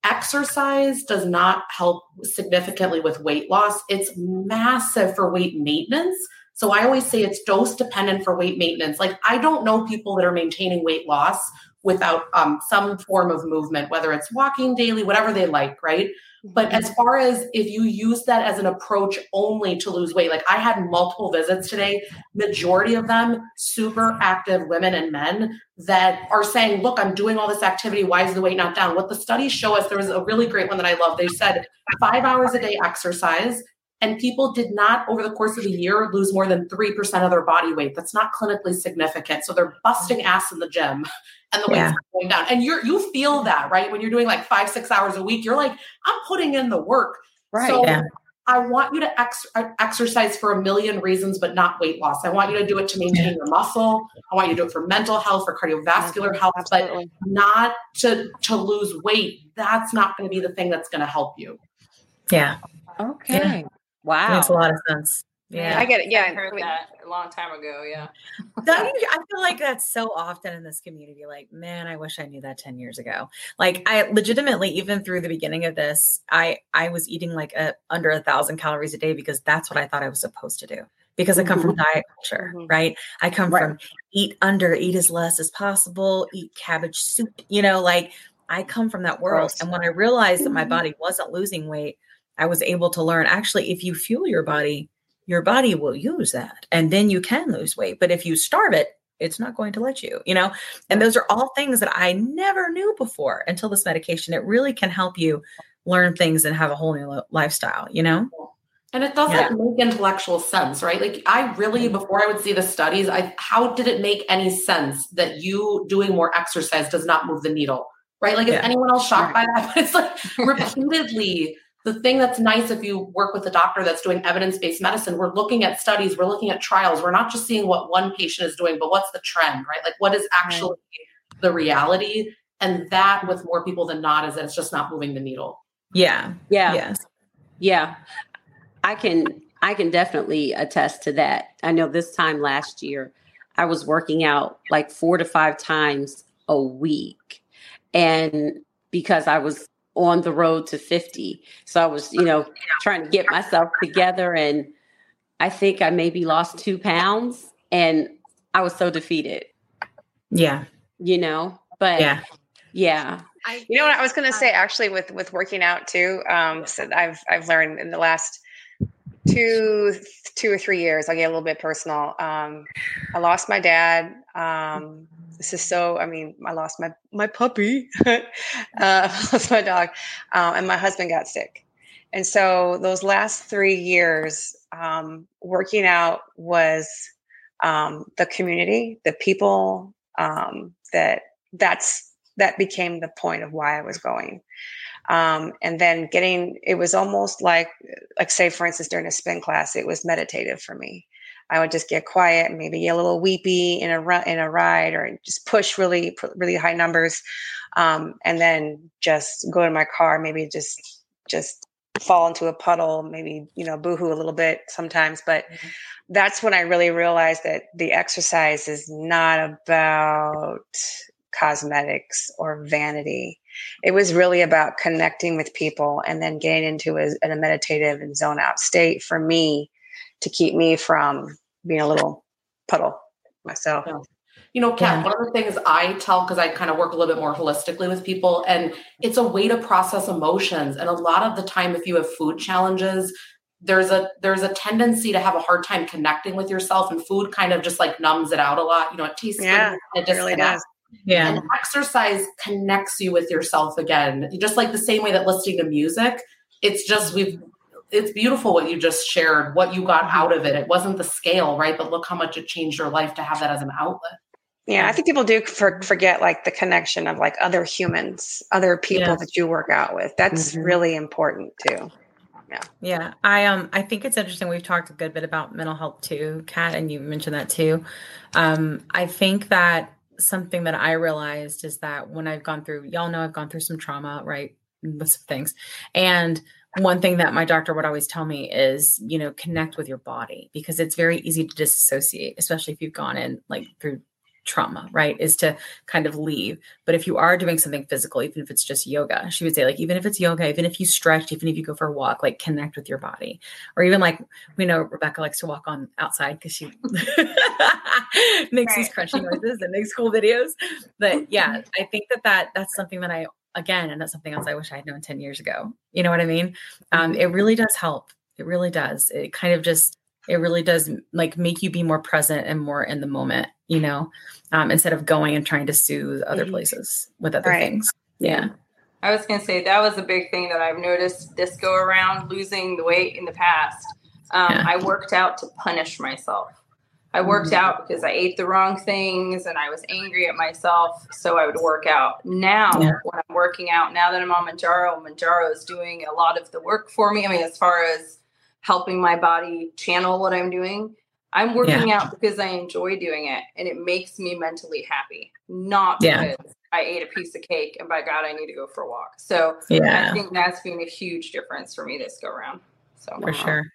exercise does not help significantly with weight loss. It's massive for weight maintenance. So I always say it's dose dependent for weight maintenance. Like I don't know people that are maintaining weight loss without um, some form of movement, whether it's walking daily, whatever they like, right? But mm-hmm. as far as if you use that as an approach only to lose weight, like I had multiple visits today, majority of them super active women and men that are saying, Look, I'm doing all this activity. Why is the weight not down? What the studies show us, there was a really great one that I love. They said five hours a day exercise and people did not, over the course of a year, lose more than 3% of their body weight. That's not clinically significant. So they're busting ass in the gym and the weight's going down. And you're you feel that, right? When you're doing like five, six hours a week, you're like, I'm putting in the work. Right. So yeah. I want you to ex- uh, exercise for a million reasons, but not weight loss. I want you to do it to maintain your muscle. I want you to do it for mental health, for cardiovascular health, Absolutely. but not to to lose weight. That's not going to be the thing that's going to help you. Yeah. Okay. Yeah. Wow. Makes a lot of sense. Yeah, I get it. Yeah, I heard that a long time ago. Yeah. I feel like that's so often in this community. Like, man, I wish I knew that 10 years ago. Like I legitimately, even through the beginning of this, I I was eating like a under a thousand calories a day because that's what I thought I was supposed to do. Because I come mm-hmm. from diet culture, mm-hmm. right? I come right. from eat under, eat as less as possible, eat cabbage soup, you know, like I come from that world. And when I realized that my mm-hmm. body wasn't losing weight, I was able to learn actually, if you fuel your body, your body will use that and then you can lose weight. But if you starve it, it's not going to let you, you know? And those are all things that I never knew before until this medication. It really can help you learn things and have a whole new lifestyle, you know? And it doesn't yeah. make intellectual sense, right? Like I really, before I would see the studies, I how did it make any sense that you doing more exercise does not move the needle? Right? Like, is anyone else shocked by that? But it's like repeatedly the thing that's nice if you work with a doctor that's doing evidence-based medicine we're looking at studies we're looking at trials. We're not just seeing what one patient is doing but what's the trend right? Like what is actually right. the reality? And that with more people than not is that it's just not moving the needle. Yeah. Yeah. Yes. Yeah. I can i can definitely attest to that. I know this time last year i was working out like four to five times a week. And because i was on the road to 50. So I was, you know, trying to get myself together. And I think I maybe lost two pounds and I was so defeated. Yeah. You know, but yeah. Yeah. I, you know what I was going to say actually with with working out too um so I've I've learned in the last two two or three years I'll get a little bit personal um I lost my dad um this is so i mean i lost my my puppy uh, lost my dog uh, and my husband got sick. And so those last three years um, working out was um, the community the people um, that that's that became the point of why i was going. Um, and then getting it was almost like like say for instance during a spin class it was meditative for me I would just get quiet, maybe get a little weepy in a run, in a ride, or just push really really high numbers, um, and then just go to my car, maybe just just fall into a puddle, maybe you know boohoo a little bit sometimes. But mm-hmm. that's when I really realized that the exercise is not about cosmetics or vanity. It was really about connecting with people and then getting into a, a meditative and zone out state for me to keep me from being a little puddle myself. Yeah. You know, Kat, yeah. one of the things I tell because I kind of work a little bit more holistically with people, and it's a way to process emotions. And a lot of the time, if you have food challenges, there's a there's a tendency to have a hard time connecting with yourself, and food kind of just like numbs it out a lot. You know, it tastes yeah, good, it, it really does. Yeah. And exercise connects you with yourself again. Just like the same way that listening to music, it's just we've it's beautiful what you just shared, what you got out of it. It wasn't the scale, right? But look how much it changed your life to have that as an outlet. Yeah, I think people do for, forget like the connection of like other humans, other people yes. that you work out with. That's mm-hmm. really important too. Yeah. Yeah. I um I think it's interesting. We've talked a good bit about mental health too, Kat, and you mentioned that too. Um, I think that something that I realized is that when I've gone through, y'all know I've gone through some trauma, right? With some things. And one thing that my doctor would always tell me is, you know, connect with your body because it's very easy to disassociate, especially if you've gone in like through trauma, right? Is to kind of leave. But if you are doing something physical, even if it's just yoga, she would say, like, even if it's yoga, even if you stretch, even if you go for a walk, like connect with your body. Or even like we know Rebecca likes to walk on outside because she makes right. these crunchy noises and makes cool videos. But yeah, I think that, that that's something that I again, and that's something else I wish I had known 10 years ago. You know what I mean? Um, it really does help. It really does. It kind of just it really does like make you be more present and more in the moment you know um, instead of going and trying to soothe other mm-hmm. places with other right. things yeah i was going to say that was a big thing that i've noticed this go around losing the weight in the past um, yeah. i worked out to punish myself i worked mm-hmm. out because i ate the wrong things and i was angry at myself so i would work out now yeah. when i'm working out now that i'm on Mounjaro Mounjaro is doing a lot of the work for me i mean as far as helping my body channel what I'm doing. I'm working yeah. out because I enjoy doing it and it makes me mentally happy, not because yeah. I ate a piece of cake and by God, I need to go for a walk. So yeah. I think that's been a huge difference for me this go around. So for sure.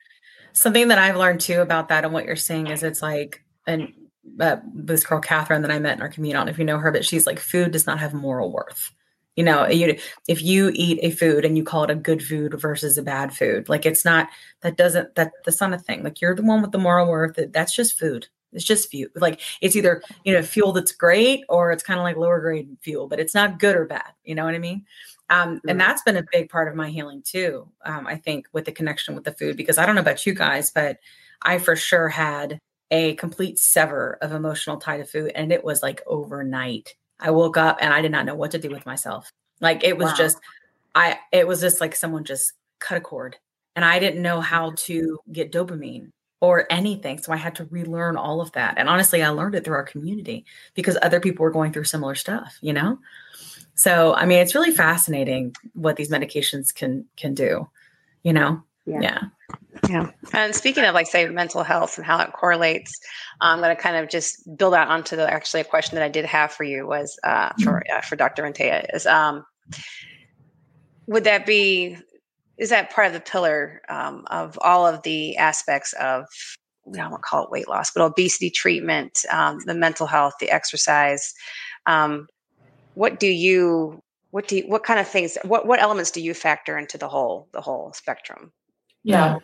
Something that I've learned too about that and what you're saying is it's like, and uh, this girl Catherine that I met in our community, I don't know if you know her, but she's like, food does not have moral worth. You know you, if you eat a food and you call it a good food versus a bad food like it's not that doesn't that that's not a thing. Like you're the one with the moral worth that's just food. It's just fuel like it's either you know fuel that's great or it's kind of like lower grade fuel but it's not good or bad. You know what i mean um, and that's been a big part of my healing too um, i think with the connection with the food because i don't know about you guys but i for sure had a complete sever of emotional tie to food and it was like overnight I woke up and I did not know what to do with myself. Like it was wow. just, I, it was just like someone just cut a cord and I didn't know how to get dopamine or anything. So I had to relearn all of that. And honestly, I learned it through our community because other people were going through similar stuff, you know? So, I mean, it's really fascinating what these medications can, can do, you know? Yeah. yeah. Yeah. And speaking of like say mental health and how it correlates, I'm going to kind of just build out onto the actually a question that I did have for you was uh, for uh, for Dr. Rentea is um, would that be is that part of the pillar um, of all of the aspects of I don't want to call it weight loss, but obesity treatment, um, the mental health, the exercise. Um, what do you what do you, what kind of things what what elements do you factor into the whole the whole spectrum? Yeah.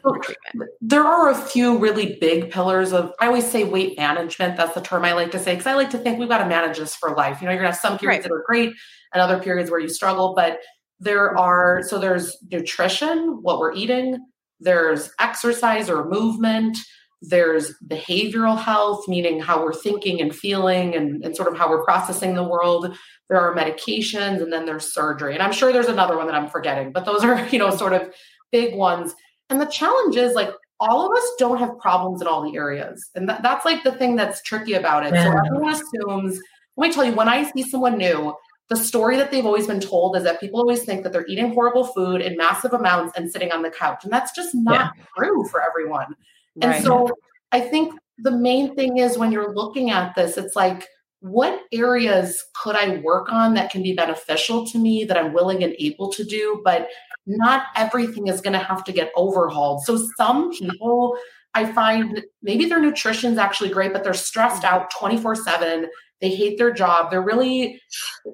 There are a few really big pillars of, I always say weight management. That's the term I like to say, because I like to think we've got to manage this for life. You know, you're going to have some periods right. that are great and other periods where you struggle, but there mm-hmm. are, so there's nutrition, what we're eating, there's exercise or movement, there's behavioral health, meaning how we're thinking and feeling and, and sort of how we're processing the world. There are medications, and then there's surgery. And I'm sure there's another one that I'm forgetting, but those are, you know, sort of big ones and the challenge is like all of us don't have problems in all the areas. And that, that's like the thing that's tricky about it. Yeah. So everyone assumes, let me tell you, when I see someone new, the story that they've always been told is that people always think that they're eating horrible food in massive amounts and sitting on the couch. And that's just not yeah. true for everyone. Right. And so I think the main thing is when you're looking at this, it's like, what areas could I work on that can be beneficial to me that I'm willing and able to do? But not everything is going to have to get overhauled. So some people I find maybe their nutrition's actually great, but they're stressed out 24 7. They hate their job. They're really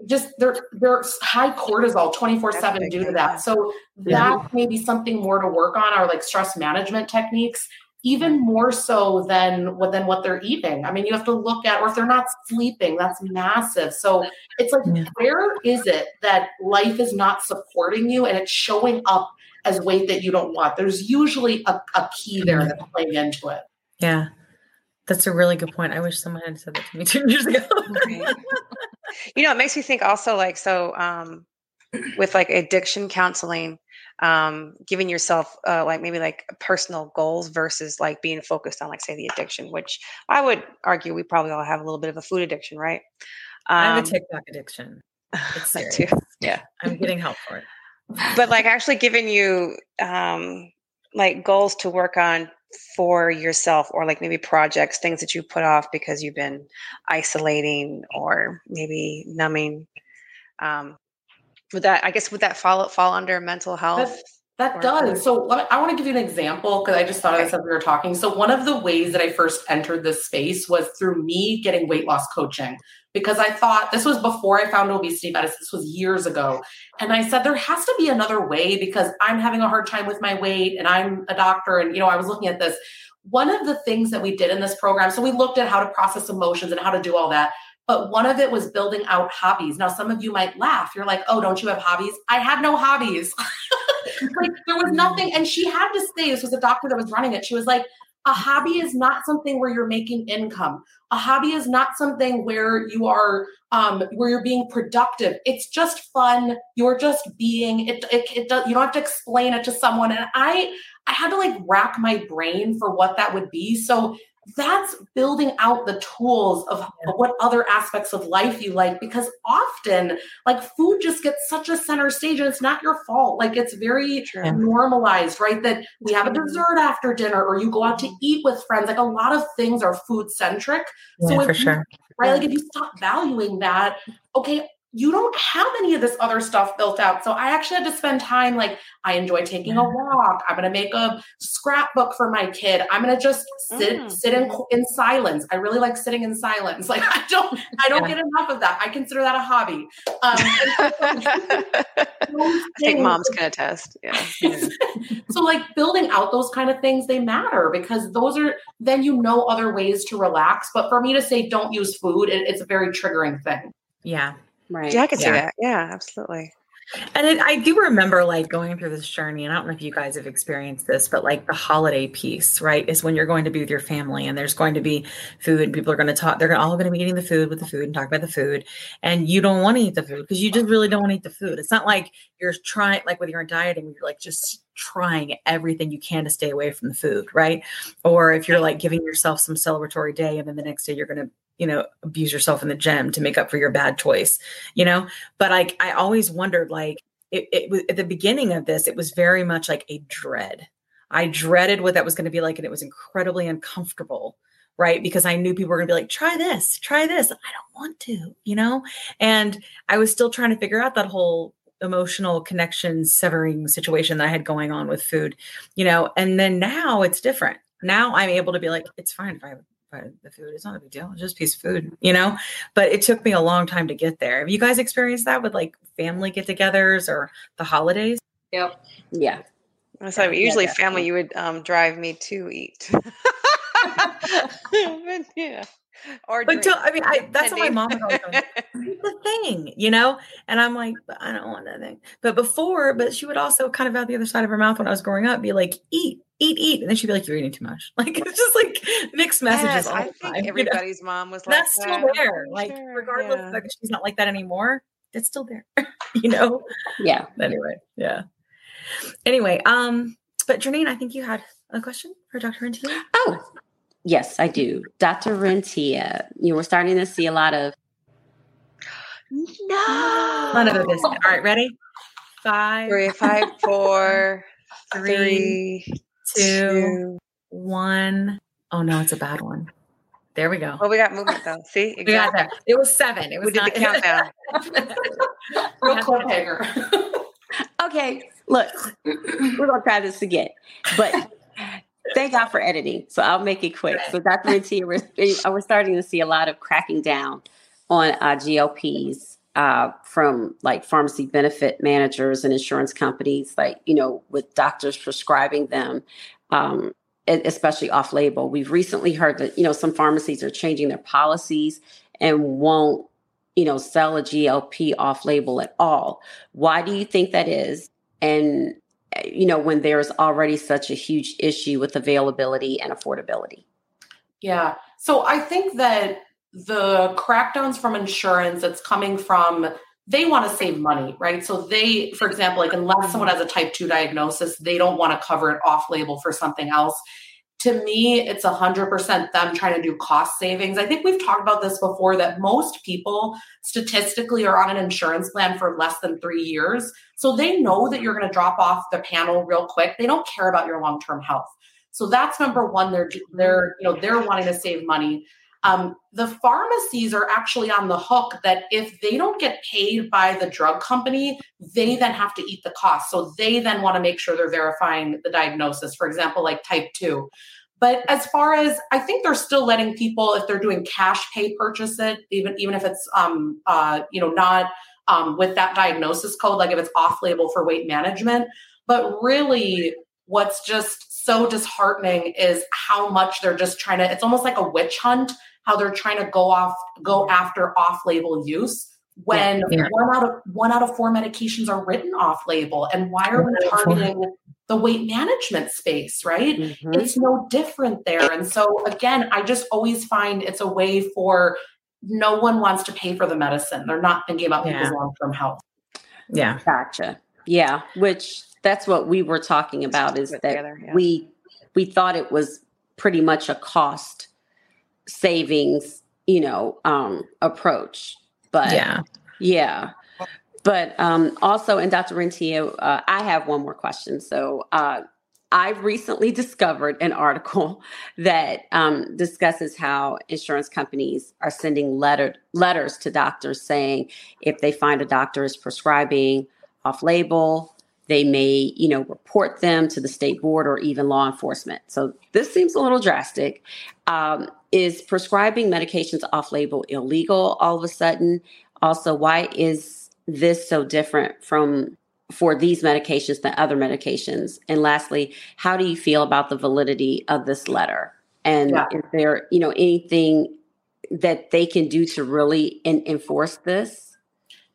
just they're they're high cortisol 24 7 due to that. So that may be something more to work on, are like stress management techniques even more so than what than what they're eating. I mean, you have to look at, or if they're not sleeping, that's massive. So it's like, yeah. where is it that life is not supporting you and it's showing up as weight that you don't want? There's usually a, a key there that's playing into it. Yeah. That's a really good point. I wish someone had said that to me two years ago. you know, it makes me think also like so um with like addiction counseling, um, giving yourself uh, like maybe like personal goals versus like being focused on like say the addiction, which I would argue we probably all have a little bit of a food addiction, right? Um, I have a um, TikTok addiction. It's serious. too. Yeah, I'm getting help for it. But like actually giving you um, like goals to work on for yourself or like maybe projects things that you put off because you've been isolating or maybe numbing um would that I guess would that fall fall under mental health? That's, That does. So me, I want to give you an example because I just thought of this as we were talking. So one of the ways that I first entered this space was through me getting weight loss coaching because I thought this was before I found obesity medicine. This was years ago. And I said, there has to be another way because I'm having a hard time with my weight and I'm a doctor. And, you know, I was looking at this. One of the things that we did in this program, so we looked at how to process emotions and how to do all that. But one of it was building out hobbies. Now, some of you might laugh. You're like, oh, don't you have hobbies? I had no hobbies. like there was nothing. And she had to say, this was a doctor that was running it. She was like, a hobby is not something where you're making income. A hobby is not something where you are um, where you're being productive. It's just fun. You're just being. It, it, it does. You don't have to explain it to someone. And I I had to like rack my brain for what that would be. So that's building out the tools of what other aspects of life you like because often like food just gets such a center stage and it's not your fault. Like it's very True. normalized right? That we have a dessert after dinner or you go out to mm-hmm. eat with friends. Like a lot of things are food centric yeah, so for sure. right? Like if you stop valuing that okay you don't have any of this other stuff built out. So I actually had to spend time like I enjoy taking a walk. I'm going to make a scrapbook for my kid. I'm going to just sit mm. sit in in silence. I really like sitting in silence. Like I don't I don't yeah. get enough of that. I consider that a hobby. Um, I think moms can attest. Yeah. so like building out those kind of things they matter because those are then you know other ways to relax. But for me to say don't use food, it, it's a very triggering thing. Yeah, Right. Yeah, I can see that. Yeah, absolutely. And it, I do remember like going through this journey, and I don't know if you guys have experienced this, but like the holiday piece, right, is when you're going to be with your family and there's going to be food, and people are going to talk, they're all going to be eating the food with the food and talk about the food. And you don't want to eat the food because you just really don't want to eat the food. It's not like you're trying, like with your dieting, you're like just trying everything you can to stay away from the food, right? Or if you're like giving yourself some celebratory day and then the next day you're going to you know abuse yourself in the gym to make up for your bad choice you know? But like i always wondered like it, it was at the beginning of this it was very much like a dread. I dreaded what that was going to be like and it was incredibly uncomfortable right? Because i knew people were going to be like try this try this. I don't want to you know? And i was still trying to figure out that whole emotional connection severing situation that i had going on with food you know and then now it's different now i'm able to be like it's fine if i have but the food is not a big deal. It's just a piece of food, you know? But it took me a long time to get there. Have you guys experienced that with like family get togethers or the holidays? Yep. Yeah. So yeah, usually yeah, family you would um, drive me to eat. yeah. Or but to, I mean, I, that's what my mom was always going, the thing, you know? And I'm like, I don't want that thing. But before, but she would also kind of out the other side of her mouth when I was growing up be like, eat, eat, eat. And then she'd be like, You're eating too much. Like it's just like mixed messages yes, all I the time. everybody's you know? mom was like That's that. still there. Like, sure, regardless yeah. of that she's not like that anymore, it's still there. you know? Yeah. Anyway, yeah. Anyway, um, but Jernine, I think you had a question for Dr. Rentea. Oh, yes, I do. Dr. Rentea, you were starting to see a lot of no. None of it is. All right, ready? Five, three, five, four, three, two, one. Oh no, it's a bad one. There we go. Well, we got movement though. See, exactly. we got there. It was seven. It was we did not- the countdown. Real cliffhanger. okay, look, we're gonna try this again, but thank God for editing. So I'll make it quick. So Dr. Rentea, we're, we're starting to see a lot of cracking down on uh, GLPs uh, from like pharmacy benefit managers and insurance companies, like, you know, with doctors prescribing them, um, especially off label. We've recently heard that, you know, some pharmacies are changing their policies and won't, you know, sell a GLP off label at all. Why do you think that is? And, you know, when there's already such a huge issue with availability and affordability? Yeah. So I think that the crackdowns from insurance that's coming from they want to save money, right? So they, for example, like unless mm-hmm. someone has a type 2 diagnosis, they don't want to cover it off label for something else. To me, it's 100% them trying to do cost savings. I think we've talked about this before that most people statistically are on an insurance plan for less than three years. So they know that you're going to drop off the panel real quick. They don't care about your long term health. So that's number one. They're, they're, you know, they're wanting to save money. Um, the pharmacies are actually on the hook that if they don't get paid by the drug company, they then have to eat the cost. So they then want to make sure they're verifying the diagnosis, for example, like type 2. But as far as I think they're still letting people, if they're doing cash pay purchase it, even even if it's um uh you know not um with that diagnosis code, like if it's off label for weight management. But really, what's just so disheartening is how much they're just trying to. It's almost like a witch hunt. How they're trying to go off go after off label use when yeah, yeah. one out of one out of four medications are written off label and why are we targeting the weight management space, right? Mm-hmm. It's no different there. And so, again, I just always find it's a way for no one wants to pay for the medicine. They're not thinking about yeah. people's long term health. Yeah. Gotcha. Yeah. Which that's what we were talking about is that together, yeah. we we thought it was pretty much a cost savings, you know, um approach. But yeah. Yeah. But um, also, and Dr. Rentea, uh, I have one more question. So uh, I've recently discovered an article that um, discusses how insurance companies are sending letter, letters to doctors saying if they find a doctor is prescribing off label, they may, you know, report them to the state board or even law enforcement. So this seems a little drastic. Um, is prescribing medications off label illegal all of a sudden? Also, why is this so different from for these medications than other medications? And lastly, how do you feel about the validity of this letter? And yeah. is there, you know, anything that they can do to really in, enforce this?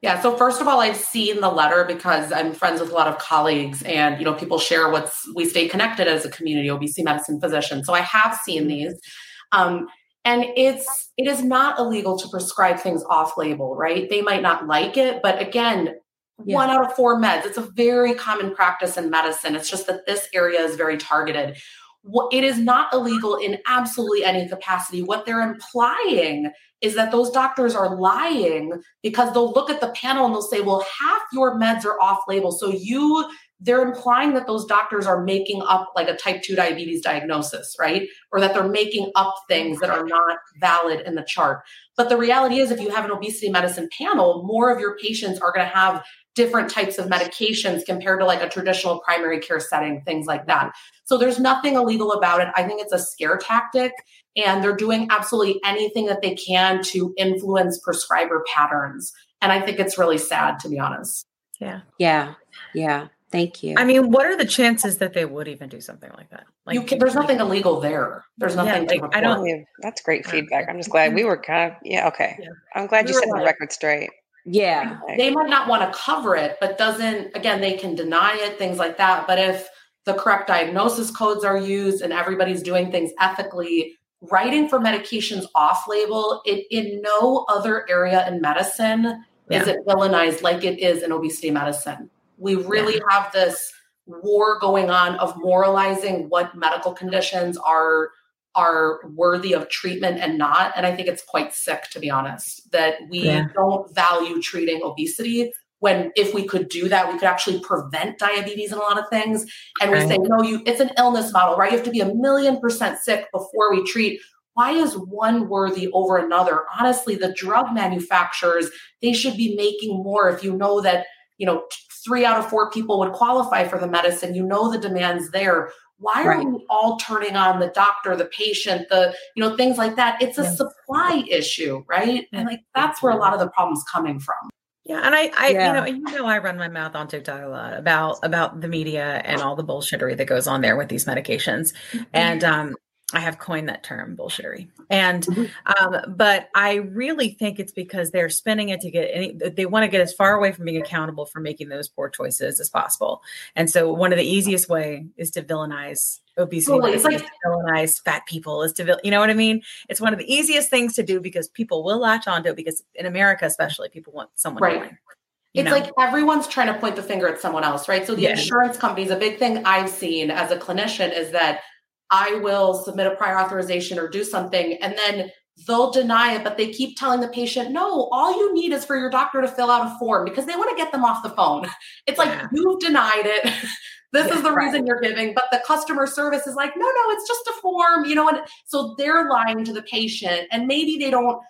Yeah. So first of all, I've seen the letter because I'm friends with a lot of colleagues, and you know, people share what's we stay connected as a community obesity medicine physician. So I have seen these. Um, and it's it is not illegal to prescribe things off label right they might not like it but again yeah. one out of four meds it's a very common practice in medicine it's just that this area is very targeted it is not illegal in absolutely any capacity what they're implying is that those doctors are lying because they'll look at the panel and they'll say well half your meds are off label so you they're implying that those doctors are making up like a type 2 diabetes diagnosis, right? Or that they're making up things that are not valid in the chart. But the reality is, if you have an obesity medicine panel, more of your patients are going to have different types of medications compared to like a traditional primary care setting, things like that. So there's nothing illegal about it. I think it's a scare tactic, and they're doing absolutely anything that they can to influence prescriber patterns. And I think it's really sad, to be honest. Yeah. Yeah. Yeah. Thank you. I mean, what are the chances that they would even do something like that? Like, you can, there's nothing illegal there. There's nothing. Yeah, like, I don't. That's great feedback. I'm just glad we were kind of. Yeah. Okay. Yeah. I'm glad we you set like, the record straight. Yeah. They might not want to cover it, but doesn't. Again, they can deny it, things like that. But if the correct diagnosis codes are used and everybody's doing things ethically, writing for medications off label, it in no other area in medicine yeah. is it villainized like it is in obesity medicine. We really yeah. have this war going on of moralizing what medical conditions are are worthy of treatment and not and i think it's quite sick to be honest that we yeah. don't value treating obesity when if we could do that we could actually prevent diabetes and a lot of things and we right. say no you it's an illness model right you have to be a million percent sick before we treat why is one worthy over another honestly the drug manufacturers they should be making more if you know that you know three out of four people would qualify for the medicine. You know the demand's there. Why right. are we all turning on the doctor, the patient, the you know things like that? It's a yes. supply issue, right? And like that's where a lot of the problems coming from. Yeah, and I, I yeah. you know, you know, I run my mouth on TikTok a lot about about the media and all the bullshittery that goes on there with these medications, mm-hmm. and um, I have coined that term bullshittery. And, mm-hmm. um, but I really think it's because they're spending it to get any, they want to get as far away from being accountable for making those poor choices as possible. And so one of the easiest way is to villainize obesity, totally. it's like, to villainize fat people is to, you know what I mean? It's one of the easiest things to do because people will latch onto it because in America, especially people want someone right. it's know? like everyone's trying to point the finger at someone else, right? So the yeah. insurance companies, a big thing I've seen as a clinician is that I will submit a prior authorization or do something. And then they'll deny it, but they keep telling the patient, no, all you need is for your doctor to fill out a form because they want to get them off the phone. It's like, yeah. you've denied it. this yeah, is the right. reason you're giving, but the customer service is like, no, no, it's just a form, you know, and so they're lying to the patient and maybe they don't.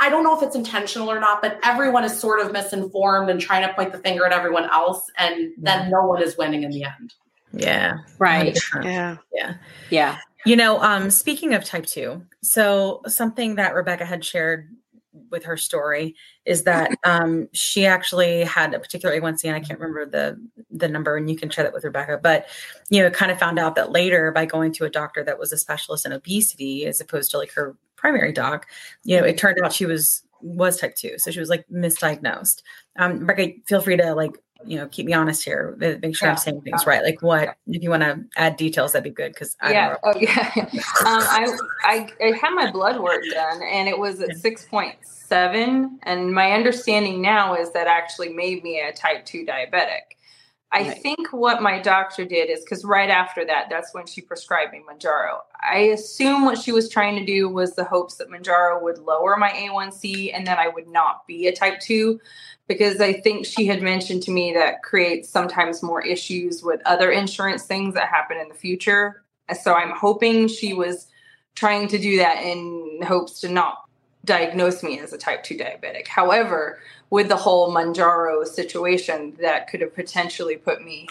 I don't know if it's intentional or not, but everyone is sort of misinformed and trying to point the finger at everyone else, and then no one is winning in the end. Yeah. Right. Yeah. Yeah. Yeah. You know, um, speaking of type two, so something that Rebecca had shared with her story is that um, she actually had a particular A1C, and I can't remember the the number, and you can share that with Rebecca. But you know, kind of found out that later by going to a doctor that was a specialist in obesity as opposed to like her primary doc, you know, it turned out she was was type two, so she was like misdiagnosed. Um, Rebecca, feel free to like you know, keep me honest here. Make sure yeah. I'm saying things right. Like what, if you want to add details, that'd be good. Cause I yeah. Oh yeah. um, I, I, I had my blood work done and it was at 6.7. And my understanding now is that actually made me a type two diabetic. I right. think what my doctor did is because right after that, that's when she prescribed me Mounjaro. I assume what she was trying to do was the hopes that Mounjaro would lower my A1C and that I would not be a type 2 because I think she had mentioned to me that creates sometimes more issues with other insurance things that happen in the future. So I'm hoping she was trying to do that in hopes to not diagnose me as a type 2 diabetic. However, with the whole Mounjaro situation, that could have potentially put me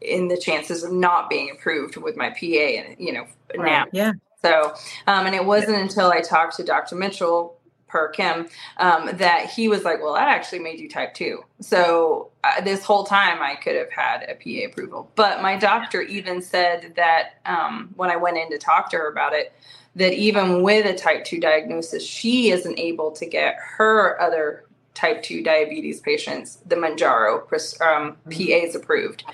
in the chances of not being approved with my PA and you know right. now. Yeah. So, um, and it wasn't until I talked to Dr. Mitchell per Kim, um, that he was like, well, that actually made you type two. So uh, this whole time I could have had a PA approval. But my doctor even said that um, when I went in to talk to her about it, that even with a type 2 diagnosis, she isn't able to get her other type 2 diabetes patients the Mounjaro um, mm-hmm. PAs approved.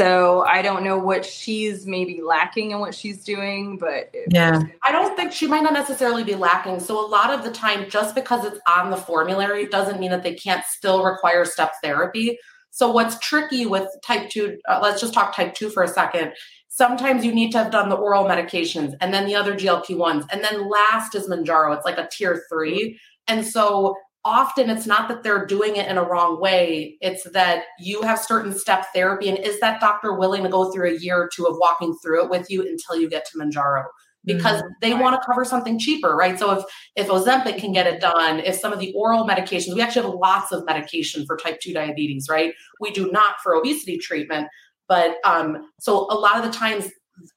So I don't know what she's maybe lacking in what she's doing, but yeah, I don't think she might not necessarily be lacking. So a lot of the time, just because it's on the formulary doesn't mean that they can't still require step therapy. So what's tricky with type two, uh, let's just talk type two for a second. Sometimes you need to have done the oral medications and then the other GLP ones, and then last is Mounjaro. It's like a tier three. And so often it's not that they're doing it in a wrong way. It's that you have certain step therapy and is that doctor willing to go through a year or two of walking through it with you until you get to Mounjaro because mm-hmm. they want to cover something cheaper right? So if if ozempic can get it done if some of the oral medications we actually have lots of medication for type 2 diabetes right? We do not for obesity treatment but um so a lot of the times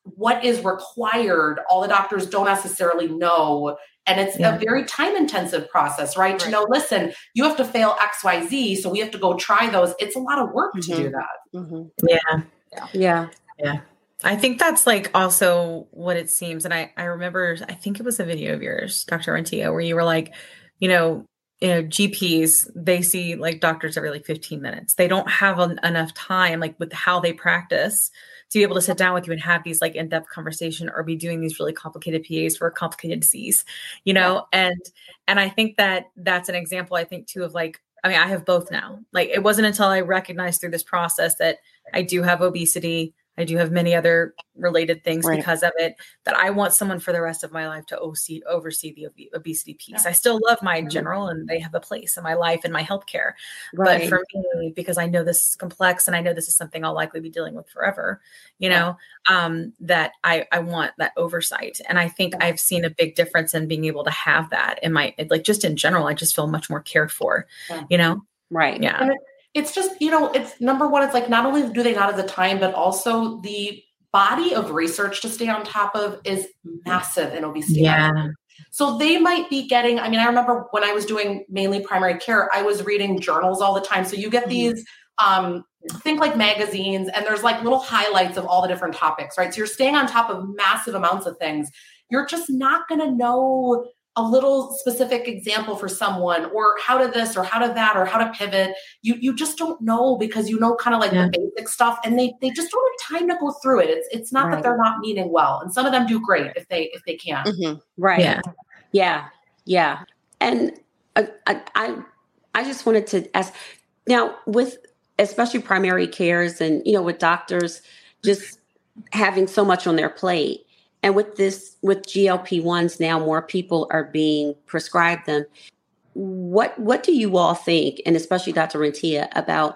what is required all the doctors don't necessarily know and it's yeah. a very time intensive process, right? right? To know, listen, you have to fail XYZ. So we have to go try those. It's a lot of work mm-hmm. to do mm-hmm. that. Mm-hmm. Yeah. yeah. Yeah. Yeah. I think that's like also what it seems. And I, I remember, I think it was a video of yours, Dr. Rentea, where you were like, you know, you know, GPs, they see like doctors every like 15 minutes. They don't have an, enough time, like with how they practice, to be able to sit down with you and have these like in-depth conversation or be doing these really complicated PAs for a complicated disease, you know? Yeah. And and I think that that's an example I think too of like I mean, I have both now. Like it wasn't until I recognized through this process that I do have obesity, I do have many other related things right. because of it that I want someone for the rest of my life to oversee, oversee the ob- obesity piece. Yeah. I still love my general and they have a place in my life and my healthcare. Right. But for me, because I know this is complex and I know this is something I'll likely be dealing with forever, you know, um, that I, I want that oversight. And I think. I've seen a big difference in being able to have that in my, like just in general, I just feel much more cared for, you know? Right. Yeah it's just you know it's number one it's like not only do they not have the time but also the body of research to stay on top of is massive in obesity. Yeah. So they might be getting i mean i remember when i was doing mainly primary care i was reading journals all the time. So you get mm-hmm. these um think like magazines and there's like little highlights of all the different topics right? So you're staying on top of massive amounts of things. You're just not going to know a little specific example for someone or how to this or how to that or how to pivot. You you just don't know because you know kind of like yeah. the basic stuff and they they just don't have time to go through it. It's it's not right. that they're not meeting well and some of them do great if they if they can. Mm-hmm. right. Yeah. Yeah. Yeah. And uh, I, I i just wanted to ask now with especially primary cares and you know with doctors just having so much on their plate And with this, with GLP ones now, more people are being prescribed them. What what do you all think, and especially Dr. Rentea, about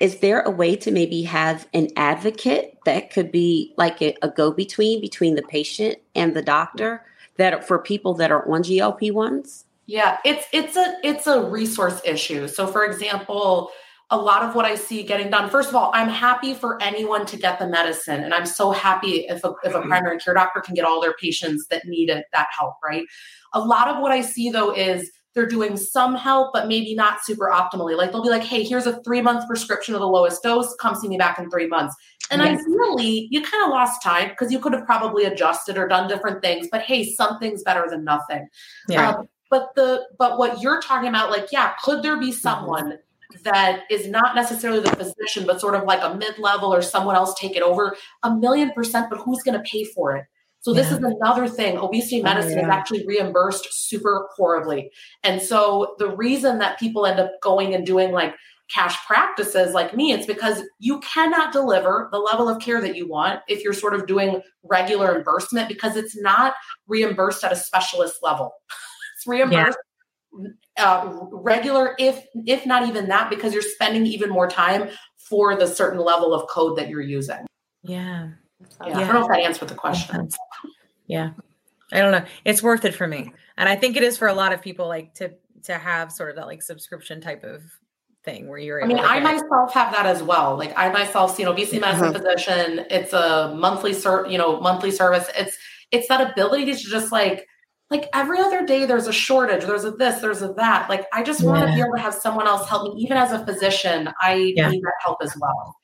is there a way to maybe have an advocate that could be like a, a go between between the patient and the doctor that for people that are on GLP ones? Yeah, it's it's a it's a resource issue. So for example, a lot of what I see getting done. First of all, I'm happy for anyone to get the medicine, and I'm so happy if a, if a mm-hmm. primary care doctor can get all their patients that need it that help. Right. A lot of what I see though is they're doing some help, but maybe not super optimally. Like they'll be like, "Hey, here's a three month prescription of the lowest dose. Come see me back in three months." And yes. ideally, you kind of lost time because you could have probably adjusted or done different things. But hey, something's better than nothing. Yeah. Um, but the but what you're talking about, like, yeah, could there be mm-hmm. someone? That is not necessarily the physician, but sort of like a mid level or someone else take it over, a million percent, but who's going to pay for it? So this is another thing. Obesity oh, medicine oh, yeah. is actually reimbursed super horribly. And so the reason that people end up going and doing like cash practices like me, it's because you cannot deliver the level of care that you want if you're sort of doing regular reimbursement because it's not reimbursed at a specialist level. it's reimbursed yeah uh, regular, if if not even that, because you're spending even more time for the certain level of code that you're using. Yeah. Yeah. yeah. I don't know if that answered the question. Yeah. I don't know. It's worth it for me. And I think it is for a lot of people like to to have sort of that like subscription type of thing where you're I mean, I myself have that as well. Like I myself see an obesity medicine uh-huh. physician. It's a monthly ser- you know, monthly service. It's it's that ability to just like like every other day there's a shortage there's a this there's a that like i just want to be able to have someone else help me even as a physician i yeah. need that help as well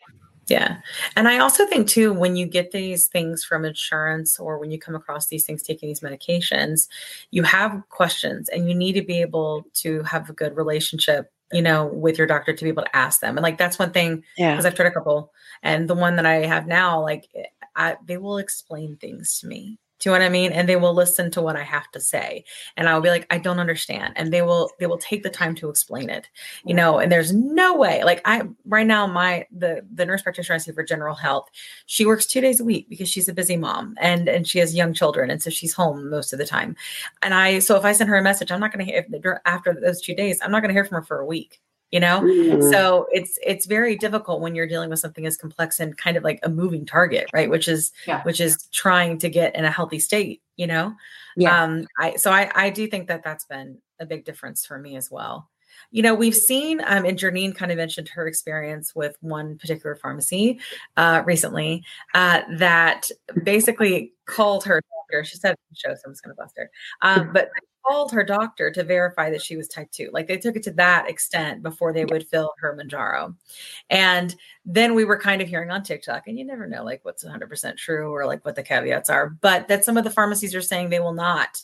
yeah. And I also think too, when you get these things from insurance or when you come across these things taking these medications, you have questions and you need to be able to have a good relationship, you know, with your doctor to be able to ask them. And like that's one thing because I've tried a couple and the one that I have now, like eh, I, they will explain things to me do you know what I mean? And they will listen to what I have to say. And I'll be like, I don't understand. And they will they will take the time to explain it. You know, and there's no way. Like I right now, my the the nurse practitioner I see for general health, she works two days a week because she's a busy mom and and she has young children. And so she's home most of the time. And I so if I send her a message, I'm not gonna hear if after those two days, I'm not gonna hear from her for a week you know? Mm-hmm. so it's it's very difficult when you're dealing with something as complex and kind of like a moving target right? Which is yeah. which is trying to get in a healthy state you know? Yeah. um i so i i do think that that's been a big difference for me as well. You know we've seen um and Jernine kind of mentioned her experience with one particular pharmacy uh recently uh that basically called her doctor. She said show so i'm just gonna bust her. Um but called her doctor to verify that she was type 2 like they took it to that extent before they would fill her Mounjaro and then we were kind of hearing on tiktok and you never know like what's 100% true or like what the caveats are but that some of the pharmacies are saying they will not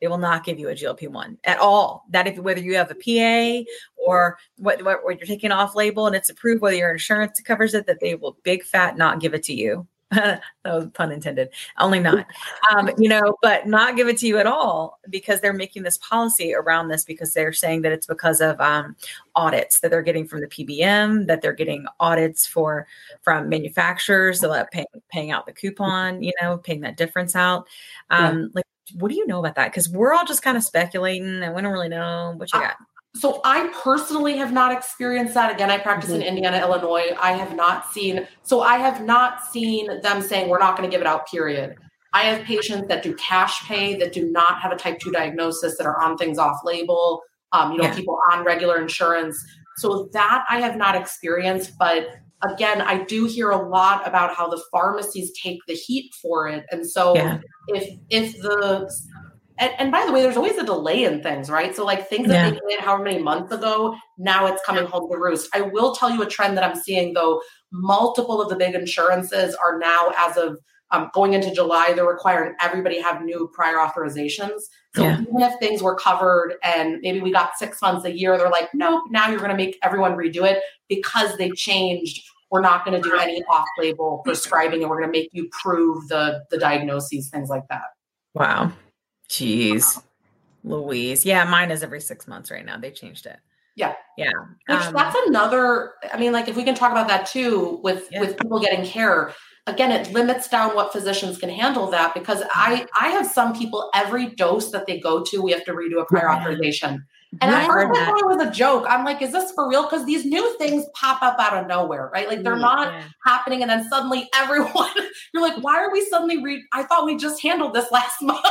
they will not give you a GLP-1 at all. That if whether you have a PA or what, what, what you're taking off label and it's approved, whether your insurance covers it, that they will big fat not give it to you. that was pun intended. Only not, um, you know, but not give it to you at all because they're making this policy around this because they're saying that it's because of um, audits that they're getting from the PBM, that they're getting audits for from manufacturers, so that paying paying out the coupon, you know, paying that difference out. Um, yeah. Like, what do you know about that? Because we're all just kind of speculating and we don't really know what you got. So I personally have not experienced that. Again, I practice mm-hmm. in Indiana, Illinois. I have not seen, so I have not seen them saying we're not going to give it out, period. I have patients that do cash pay that do not have a type 2 diagnosis that are on things off label, um, you know, yeah. people on regular insurance. So that I have not experienced. But again, I do hear a lot about how the pharmacies take the heat for it. And so yeah. if if the and, and, by the way, there's always a delay in things, right? So like things that they did however many months ago, now it's coming home to roost. I will tell you a trend that I'm seeing though. Multiple of the big insurances are now, as of um, going into July, they're requiring everybody have new prior authorizations. So yeah. even if things were covered and maybe we got six months a year, they're like, nope, now you're going to make everyone redo it because they changed. We're not going to do any off-label prescribing, and we're going to make you prove the the diagnoses, things like that. Wow. Jeez. Louise. Yeah, mine is every six months right now. They changed it. Yeah. Yeah. Which um, that's another I mean, like if we can talk about that too with yeah. with people getting care. again it limits down what physicians can handle that because i i have some people every dose that they go to we have to redo a prior authorization and I thought it was a joke. I'm like, is this for real? Because these new things pop up out of nowhere, right? Like they're mm, not yeah. happening, and then suddenly everyone, you're like, why are we suddenly re? I thought we just handled this last month.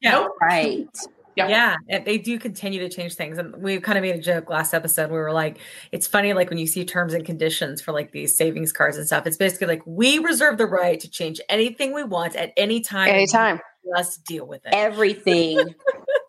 Yeah, nope. right. Yeah. yeah, they do continue to change things, and we kind of made a joke last episode. We were like, "It's funny, like when you see terms and conditions for like these savings cards and stuff. It's basically like we reserve the right to change anything we want at any time. Anytime, let's deal with it. Everything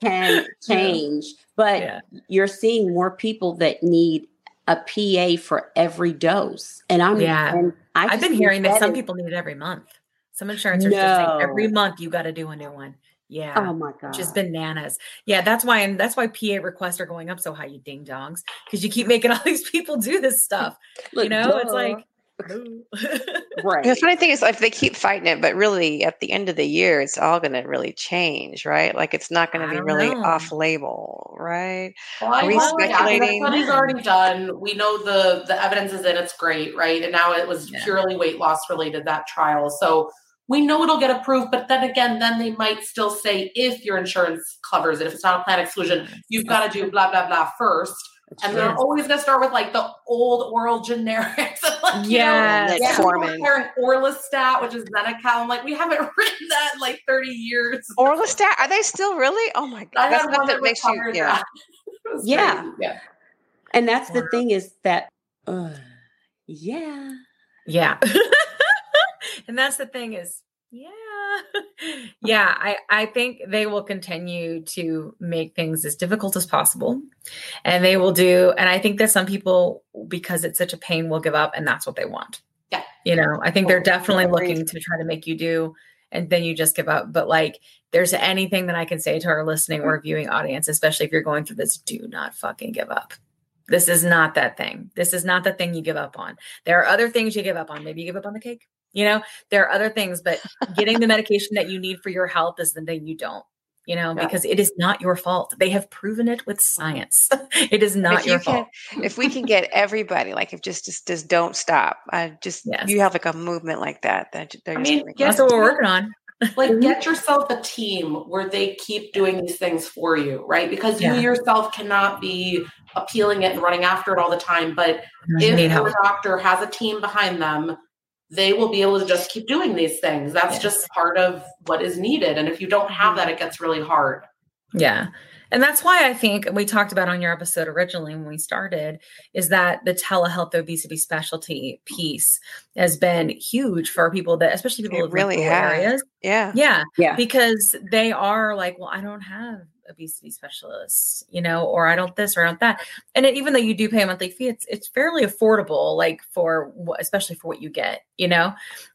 can change, but yeah. you're seeing more people that need a PA for every dose, and I'm yeah. And I have been hearing that some people need it every month. Some insurance are no. just saying every month you got to do a new one. Yeah. Oh my god. Just bananas. Yeah, that's why and that's why PA requests are going up so high, you ding dongs, because you keep making all these people do this stuff. Look, you know, duh. it's like right. The funny thing is, if they keep fighting it, but really at the end of the year, it's all going to really change, right? Like it's not going to be really know. off label, right? Well, Are we speculating? Yeah, the study's already done. We know the the evidence is in. It's great, right? And now it was yeah. purely weight loss related that trial. So we know it'll get approved, but then again, then they might still say if your insurance covers it, if it's not a plan exclusion, you've got to do blah blah blah first. That's and true. they're always going to start with like the old oral generics. like, yeah, you know, yeah. Comparing Orlistat, which is Xenical. I'm like, we haven't written that in like 30 years. Orlistat, are they still really? Oh my god, that's not that makes you. Yeah, yeah, yeah. And that's the thing is that, uh, yeah, yeah. And that's the thing is yeah. Yeah i i think they will continue to make things as difficult as possible. And they will do and i think that some people because it's such a pain will give up and that's what they want. Yeah. You know i think they're definitely looking to try to make you do and then you just give up. But like there's anything that i can say to our listening mm-hmm. or viewing audience especially if you're going through this do not fucking give up. This is not that thing. This is not the thing you give up on. There are other things you give up on. Maybe you give up on the cake you know, there are other things, but getting the medication that you need for your health is the thing you don't you know, yeah. because it is not your fault. They have proven it with science. it is not if your you fault. Can, if we can get everybody, like if just just just don't stop. I just yes. you have like a movement like that. That I mean, that's what we're working on. like mm-hmm. get yourself a team where they keep doing these things for you, right? Because yeah. you yourself cannot be appealing it and running after it all the time. But if your doctor has a team behind them they will be able to just keep doing these things. That's yes. just part of what is needed. And if you don't have that, it gets really hard. Yeah. And that's why I think we talked about on your episode originally when we started is that the telehealth obesity specialty piece has been huge for people that, especially people in really areas. Yeah. Yeah. Yeah. Because they are like, well, I don't have obesity specialists, you know, or I don't this or I don't that. And it, even though you do pay a monthly fee, it's it's fairly affordable, like for especially for what you get, you know.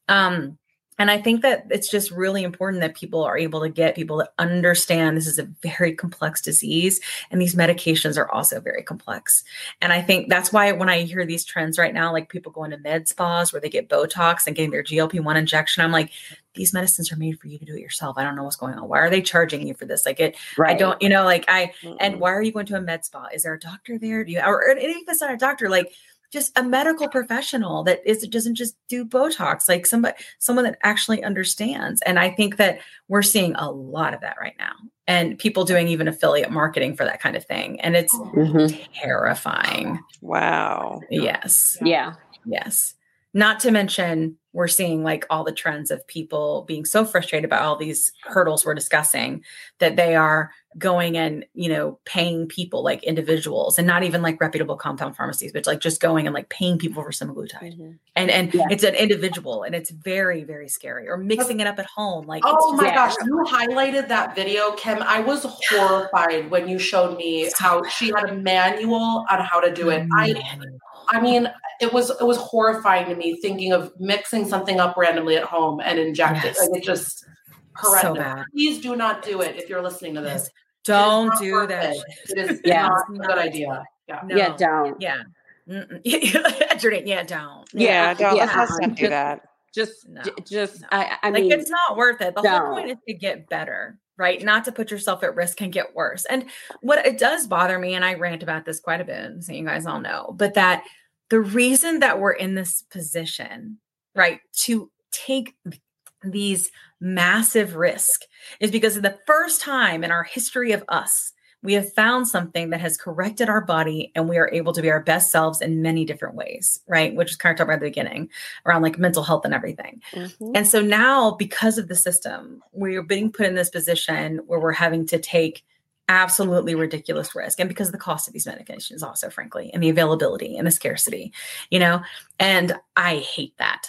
Um, and I think that it's just really important that people are able to get people that understand this is a very complex disease and these medications are also very complex. And I think that's why when I hear these trends right now, like people going to med spas where they get Botox and getting their GLP 1 injection, I'm like, these medicines are made for you to do it yourself. I don't know what's going on. Why are they charging you for this? Like it, right. I don't, you know, like I, mm-hmm. and why are you going to a med spa? Is there a doctor there? Do you, or, or if it's not a doctor, like just a medical professional that is doesn't just do Botox, like somebody, someone that actually understands. And I think that we're seeing a lot of that right now, and people doing even affiliate marketing for that kind of thing, and it's mm-hmm. terrifying. Wow. Yes. Yeah. Yes. Not to mention, we're seeing like all the trends of people being so frustrated by all these hurdles we're discussing that they are going and, you know, paying people like individuals and not even like reputable compound pharmacies, but like just going and like paying people for semaglutide. Mm-hmm. And and yeah. it's an individual and it's very, very scary. Or mixing it up at home. Like Oh my gosh, you highlighted that video, Kim. I was horrified when you showed me how she had a manual on how to do it. I I mean, it was it was horrifying to me thinking of mixing something up randomly at home and injecting. Yes. Like it just horrendous. So Please do not do it if you're listening to this. Yes. Don't do perfect. that. It is yeah. not a good idea. Yeah. No. Yeah, don't. Yeah. yeah, don't. Yeah, don't. Yeah. Let's not do that. Just, no. just, no. I, I like mean, it's not worth it. The don't. whole point is to get better, right? Not to put yourself at risk can get worse. And what it does bother me, and I rant about this quite a bit, so you guys all know, but that the reason that we're in this position, right, to take these massive risk is because of the first time in our history of us we have found something that has corrected our body and we are able to be our best selves in many different ways, right? Which is kind of talked about at the beginning around like mental health and everything. Mm-hmm. And so now, because of the system, we're being put in this position where we're having to take absolutely ridiculous risk and because of the cost of these medications also frankly and the availability and the scarcity you know and i hate that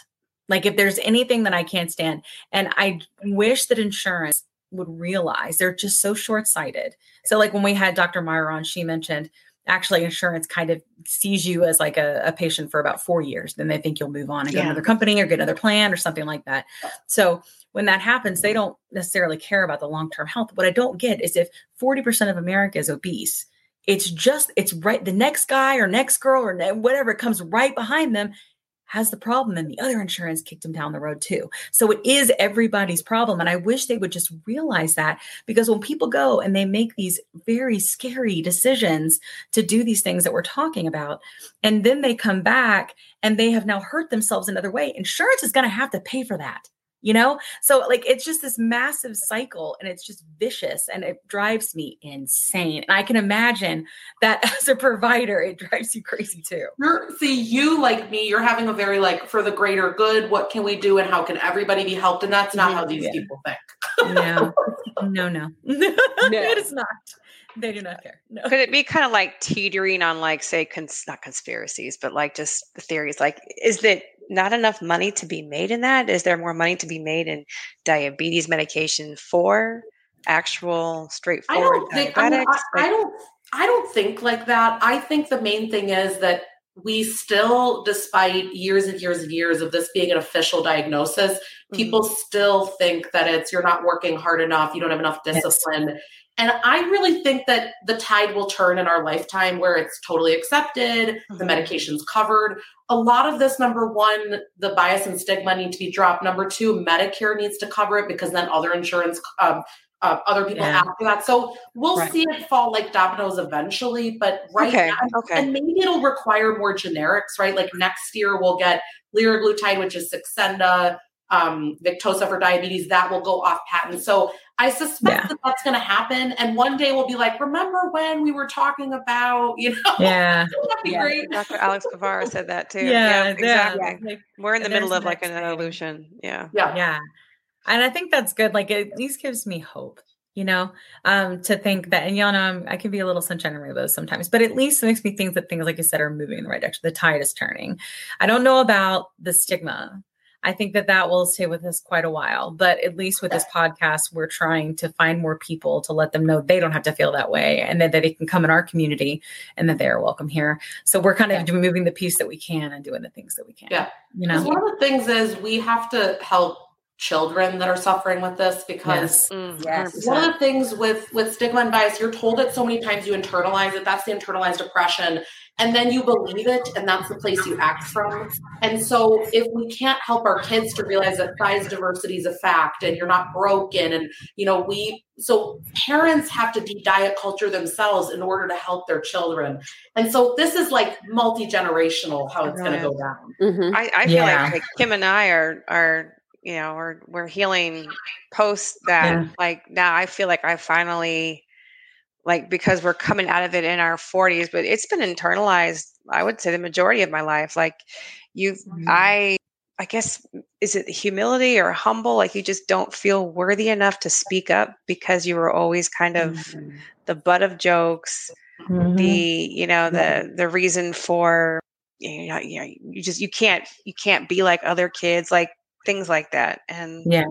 like if there's anything that i can't stand and i wish that insurance would realize they're just so short-sighted. So like when we had dr meyer on she mentioned actually insurance kind of sees you as like a, a patient for about four years then they think you'll move on and yeah. get another company or get another plan or something like that. So when that happens they don't necessarily care about the long-term health. What i don't get is if 40% of america is obese it's just it's right the next guy or next girl or whatever comes right behind them has the problem and the other insurance kicked him down the road too. So it is everybody's problem. And I wish they would just realize that because when people go and they make these very scary decisions to do these things that we're talking about, and then they come back and they have now hurt themselves another way, insurance is going to have to pay for that you know so like it's just this massive cycle and it's just vicious and it drives me insane and i can imagine that as a provider it drives you crazy too you're, see you like me you're having a very like for the greater good what can we do and how can everybody be helped and that's not how these yeah. people think no no no no it is not they do not care. No. Could it be kind of like teetering on like say cons- not conspiracies, but like just the theories? Like, is that not enough money to be made in that? Is there more money to be made in diabetes medication for actual straightforward I think, diabetics? I, mean, I, I don't. I don't think like that. I think the main thing is that we still, despite years and years and years of this being an official diagnosis, mm-hmm. people still think that it's you're not working hard enough, you don't have enough discipline. Yes. And I really think that the tide will turn in our lifetime where it's totally accepted, mm-hmm. the medication's covered. A lot of this, number one, the bias and stigma need to be dropped. Number two, Medicare needs to cover it because then other insurance, um, uh, other people yeah. after that. So we'll right. see it fall like dominoes eventually, but right okay. now, okay. and maybe it'll require more generics, right? Like next year we'll get liraglutide, which is Saxenda, um, Victoza for diabetes, that will go off patent. So I suspect yeah. that that's going to happen. And one day we'll be like, remember when we were talking about, you know, yeah, that'd be yeah. great. Dr. Alex Guevara said that too. Yeah, yeah exactly. Like, we're in the middle of like an evolution. Yeah. Yeah. Yeah. And I think that's good. Like it at least gives me hope you know, um, to think that, and y'all know I'm, i can be a little sunshine and rainbows sometimes, but at least it makes me think that things, like you said, are moving in the right direction. The tide is turning. I don't know about the stigma I think that that will stay with us quite a while. But at least with this podcast, we're trying to find more people to let them know they don't have to feel that way and that, that they can come in our community and that they are welcome here. So we're kind of yeah. moving the piece that we can and doing the things that we can. Yeah. You know, one of the things is we have to help children that are suffering with this because yes. Mm, yes. one of the things with with stigma and bias you're told it so many times you internalize it that's the internalized oppression and then you believe it and that's the place you act from and so if we can't help our kids to realize that size diversity is a fact and you're not broken and you know we so parents have to de-diet culture themselves in order to help their children and so this is like multi-generational how it's going to go down mm-hmm. I, I, feel like, like kim and i are are you know we're we're healing post that yeah. like now i feel like i finally like because we're coming out of it in our 40s but it's been internalized i would say the majority of my life like you mm-hmm. i i guess is it humility or humble like you just don't feel worthy enough to speak up because you were always kind of mm-hmm. the butt of jokes mm-hmm. the you know the the reason for you know, you know you just you can't you can't be like other kids like things like that. And yeah,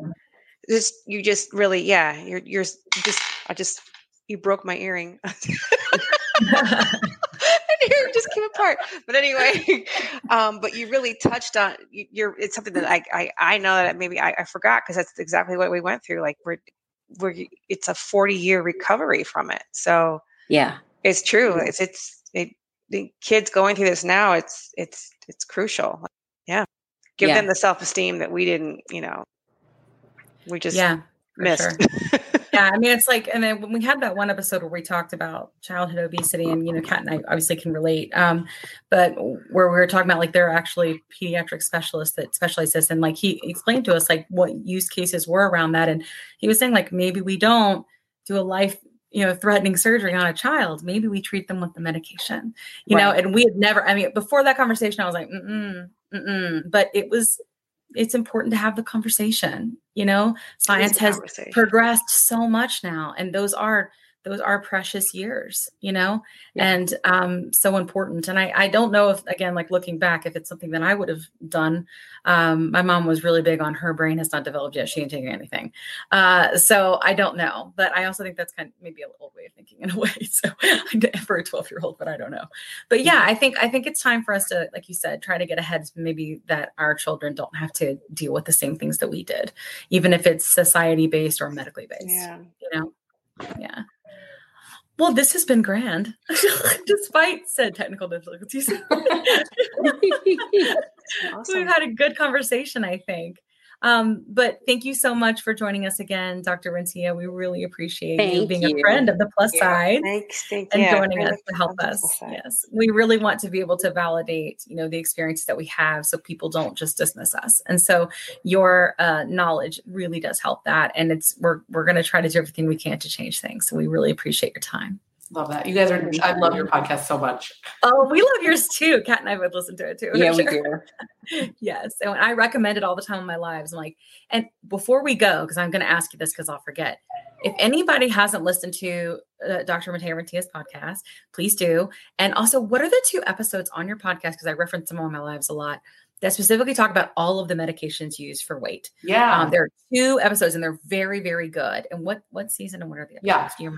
just you just really yeah you're you're just I just you broke my earring. and here just came apart. But anyway, um, but you really touched on you're. It's something that I I, I know that maybe I, I forgot because that's exactly what we went through. Like we're we're it's a forty year recovery from it. So yeah, it's true. It's it's it, the kids going through this now. It's it's it's crucial. Yeah give yeah. them the self esteem that we didn't, you know, we just yeah, missed. Sure. yeah, I mean, it's like, and then when we had that one episode where we talked about childhood obesity, and you know, Kat and I obviously can relate, um, but where we were talking about like there are actually pediatric specialists that specialize this, and like he explained to us like what use cases were around that, and he was saying like maybe we don't do a life you know threatening surgery on a child maybe we treat them with the medication you right. know and we had never i mean before that conversation i was like mm-mm, mm-mm. but it was it's important to have the conversation you know science has progressed so much now and those are those are precious years you know? Yeah. and um so important. And i i don't know if again like looking back if it's something that i would have done um my mom was really big on her brain has not developed yet. She ain't taking anything. Uh so i don't know. But i also think that's kind of maybe a old way of thinking in a way. So for a 12 year old but i don't know. But yeah i think i think it's time for us to like you said try to get ahead maybe that our children don't have to deal with the same things that we did even if it's society based or medically based yeah. you know? Yeah well, this has been grand, despite said technical difficulties. awesome. We've had a good conversation, I think. Um, but thank you so much for joining us again, Dr. Rentea. We really appreciate thank you being you. a friend of the plus yeah. side Thanks, thank and joining us to help us. Yes, we really want to be able to validate, you know, the experiences that we have, so people don't just dismiss us. And so your uh, knowledge really does help that. And it's we're we're going to try to do everything we can to change things. So we really appreciate your time. Love that. You guys are, I love your podcast so much. Oh, we love yours too. Kat and I would listen to it too. Yeah, sure. we do. yes. And I recommend it all the time in my lives. I'm like, and before we go, because I'm going to ask you this because I'll forget. If anybody hasn't listened to uh, Dr. Matthea Rentea's podcast, please do. And also, what are the two episodes on your podcast? Because I reference them on my lives a lot that specifically talk about all of the medications used for weight. Yeah. Um, there are two episodes and they're very, very good. And what what season and what are the episodes? Yeah.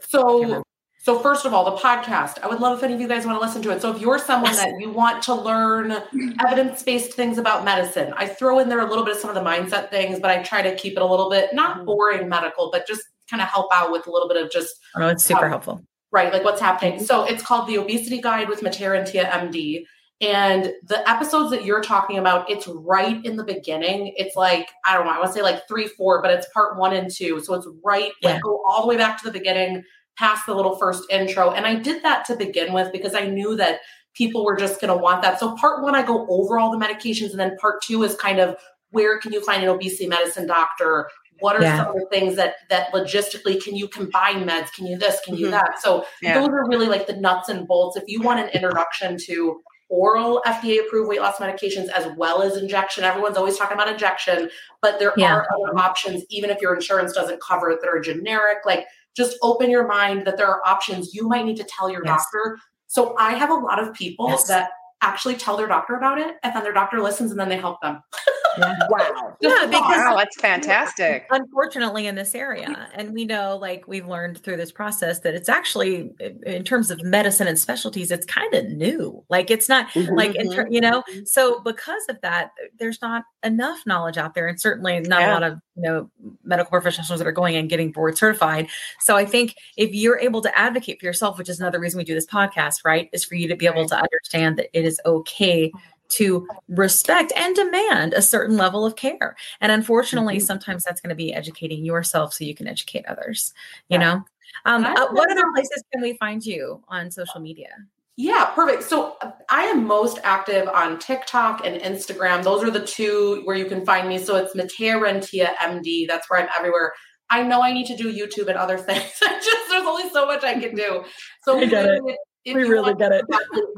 So so, first of all, the podcast, I would love if any of you guys want to listen to it. So, if you're someone that you want to learn evidence based things about medicine, I throw in there a little bit of some of the mindset things, but I try to keep it a little bit not mm-hmm. boring medical, but just kind of help out with a little bit of just. Oh, it's super um, helpful. Right, like what's happening. So, it's called The Obesity Guide with Matthea Rentea MD. And the episodes that you're talking about, it's right in the beginning. It's like, I don't know, I want to say like three, four, but it's part one and two. So it's right, yeah. like go all the way back to the beginning past the little first intro. And I did that to begin with because I knew that people were just going to want that. So part one, I go over all the medications, and then part two is kind of where can you find an obesity medicine doctor? What are yeah. some of the things that that logistically can you combine meds? Can you this? Can you mm-hmm. that? So yeah. those are really like the nuts and bolts. If you want an introduction to oral FDA approved weight loss medications as well as injection. Everyone's always talking about injection, but there yeah. are other options, even if your insurance doesn't cover it, that are generic. Like just open your mind that there are options you might need to tell your yes. doctor. So I have a lot of people yes. that actually tell their doctor about it and then their doctor listens and then they help them. Yeah. Wow. yeah, because wow, that's fantastic. Unfortunately, in this area, and we know, like we've learned through this process, that it's actually, in terms of medicine and specialties, it's kind of new. Like it's not mm-hmm. like, in ter- you know, mm-hmm. so because of that, there's not enough knowledge out there, and certainly not yeah. a lot of you know medical professionals that are going and getting board certified. So I think if you're able to advocate for yourself, which is another reason we do this podcast, right, is for you to be able to understand that it is okay to respect and demand a certain level of care. And unfortunately, mm-hmm. sometimes that's going to be educating yourself so you can educate others, you yeah. know? Um, uh, what other places can we find you on social media? Yeah, perfect. So uh, I am most active on TikTok and Instagram. Those are the two where you can find me. So it's Matthea Rentea MD. That's where I'm everywhere. I know I need to do YouTube and other things. just there's only so much I can do. So I if we really get it.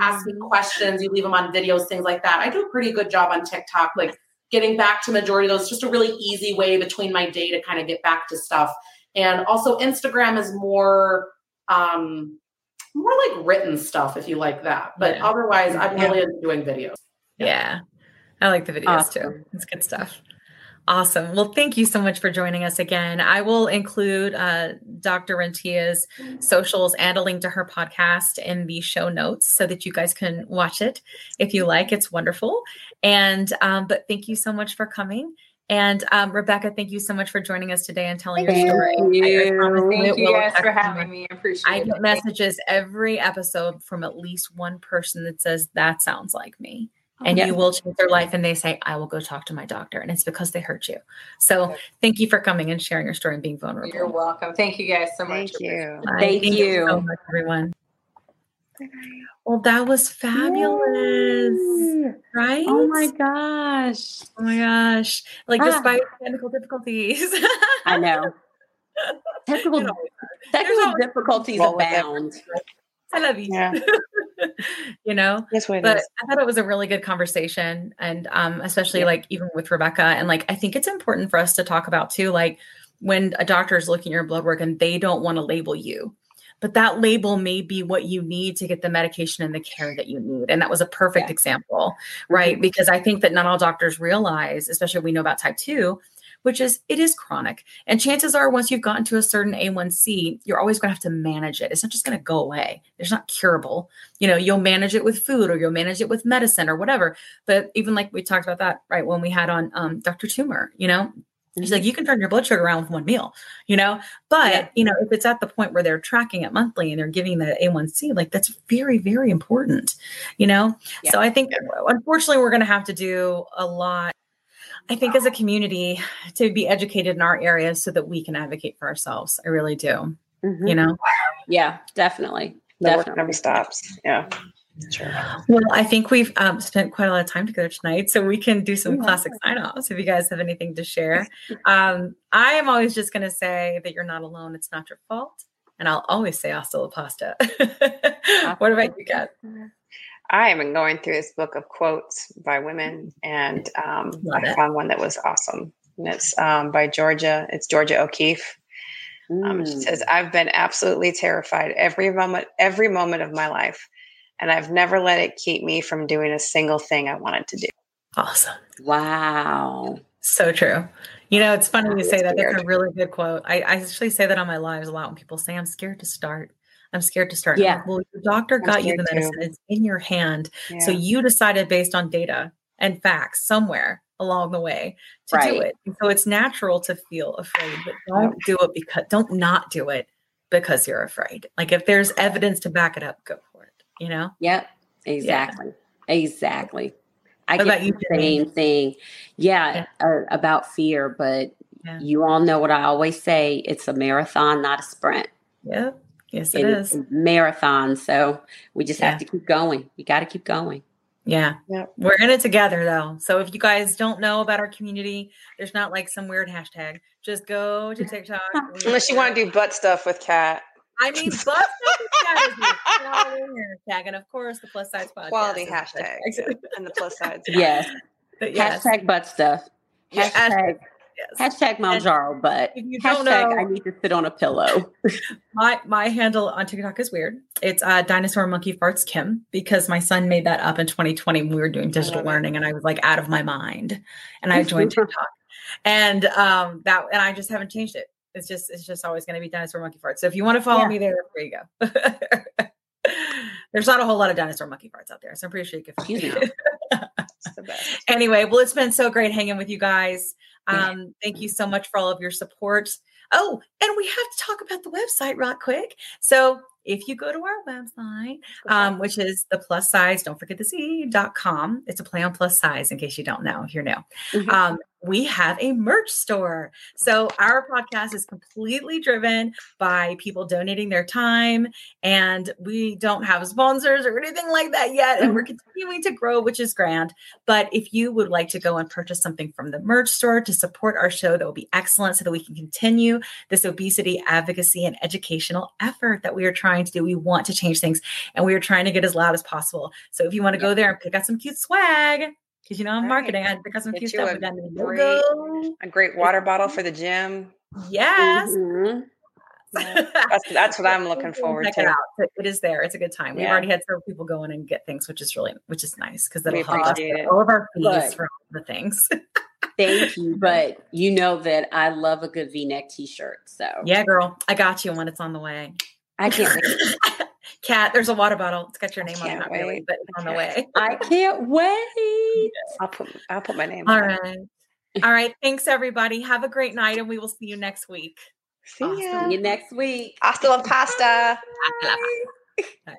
Ask me questions, you leave them on videos, things like that. I do a pretty good job on TikTok, like getting back to majority of those. Just a really easy way between my day to kind of get back to stuff. And also Instagram is more um more like written stuff if you like that. But yeah. otherwise, I'm really doing videos. Yeah. yeah. I like the videos awesome. too. It's good stuff. Awesome. Well, thank you so much for joining us again. I will include uh, Dr. Rentea's socials and a link to her podcast in the show notes so that you guys can watch it if you like. It's wonderful. And, um, but thank you so much for coming. And um, Rebecca, thank you so much for joining us today and telling thank your story. You. Thank you guys for having me. I appreciate I get messages every episode from at least one person that says, that sounds like me and you will change their life and they say i will go talk to my doctor. And it's because they hurt you. So thank you for coming and sharing your story and being vulnerable. You're welcome. Thank you guys so much. Thank you. thank, thank, you, so much everyone. Well that was fabulous. Yay. right? Oh my gosh. Oh my gosh. Like ah. despite technical difficulties. I know. Technical, technical difficulties abound. I love you. Yeah. you know? Yes, but is. I thought it was a really good conversation. And um, especially yeah. like even with Rebecca. And like I think it's important for us to talk about too, like when a doctor is looking at your blood work and they don't want to label you. But that label may be what you need to get the medication and the care that you need. And that was a perfect yeah. example, right? Mm-hmm. Because I think that not all doctors realize, especially we know about type 2, which is it is chronic. And chances are, once you've gotten to a certain A1C, you're always going to have to manage it. It's not just going to go away. It's not curable. You know, you'll manage it with food or you'll manage it with medicine or whatever. But even like we talked about that, right, when we had on um, Dr. Toomer, you know, She's like, you can turn your blood sugar around with one meal, you know? But, yeah. you know, if it's at the point where they're tracking it monthly and they're giving the A1C, like that's very, very important, you know? Yeah. So I think, unfortunately, we're going to have to do a lot I think as a community to be educated in our areas so that we can advocate for ourselves. I really do. Mm-hmm. You know? Yeah, definitely. The definitely. work never stops. Yeah. Sure. Well, I think we've um, spent quite a lot of time together tonight, so we can do some classic sign offs if you guys have anything to share. Um, I am always just going to say that you're not alone. It's not your fault. And I'll always say hasta la pasta. what about you, Kat? I have been going through this book of quotes by women, and um, I found one that was awesome. And it's um, by Georgia. It's Georgia O'Keeffe. Mm. Um, she mm. says, "I've been absolutely terrified every moment, every moment of my life, and I've never let it keep me from doing a single thing I wanted to do." Awesome! Wow, so true. You know, it's funny you say that. That's a really good quote. I, I actually say that on my lives a lot when people say, "I'm scared to start." I'm scared to start. Yeah. well, your doctor I'm got you the medicine. Too. It's in your hand. Yeah. So you decided based on data and facts somewhere along the way to right. do it. And so it's natural to feel afraid, but don't do it because don't not do it because you're afraid. Like if there's evidence to back it up, go for it. You know? Yep. Exactly. Yeah. Exactly. I what get the same thing. Yeah, yeah. Uh, about fear, but you all know what I always say. It's a marathon, not a sprint. Yeah. Yes, it is marathon. So we just yeah. have to keep going. We got to keep going. Yeah. yeah. We're in it together though. So if you guys don't know about our community, there's not like some weird hashtag. Just go to TikTok. Unless you want to do butt stuff with Kat. I mean, butt stuff with Kat hashtag. And of course, the plus size podcast. Quality hashtag. and the plus size. Yes. yes. Hashtag butt stuff. Hashtag Yes. Hashtag Mounjaro, but if you don't hashtag know, I need to sit on a pillow. my my handle on TikTok is weird. It's uh, dinosaur monkey farts Kim because my son made that up in 2020 when we were doing digital learning, it. and I was like out of my mind, and I joined TikTok, and um that and I just haven't changed it. It's just it's just always going to be dinosaur monkey farts. So if you want to follow yeah. me there, there you go. There's not a whole lot of dinosaur monkey farts out there, so I'm pretty sure you can find it. anyway, well, it's been so great hanging with you guys. Um, thank you so much for all of your support. Oh, and we have to talk about the website real quick. So if you go to our website, um, which is the plus size, don't forget the z.com. It's a play on plus size in case you don't know, if you're new. Mm-hmm. Um, we have a merch store. So our podcast is completely driven by people donating their time, and we don't have sponsors or anything like that yet. And we're mm-hmm. continuing to grow, which is grand. But if you would like to go and purchase something from the merch store to support our show, that would be excellent so that we can continue this obesity advocacy and educational effort that we are trying to do. We want to change things and we are trying to get as loud as possible. So if you want to go there and pick out some cute swag, because you know I'm right. marketing. I because some cute stuff. A great, a great water bottle for the gym. Yes. Mm-hmm. that's, that's what I'm looking forward Check to. It, it is there. It's a good time. We've already had several people go in and get things, which is really, which is nice because that'll help us all of our fees but, from the things. thank you, but you know that I love a good V-neck T-shirt. So yeah, girl, I got you when it's on the way. I can't wait. Kat, there's a water bottle. It's got your name on it, not really, but on the way. I can't wait. I'll put I'll put my name. On it. All right. All right. Thanks, everybody. Have a great night, and we will see you next week. See, awesome. you next week. I still la pasta. Bye. Bye.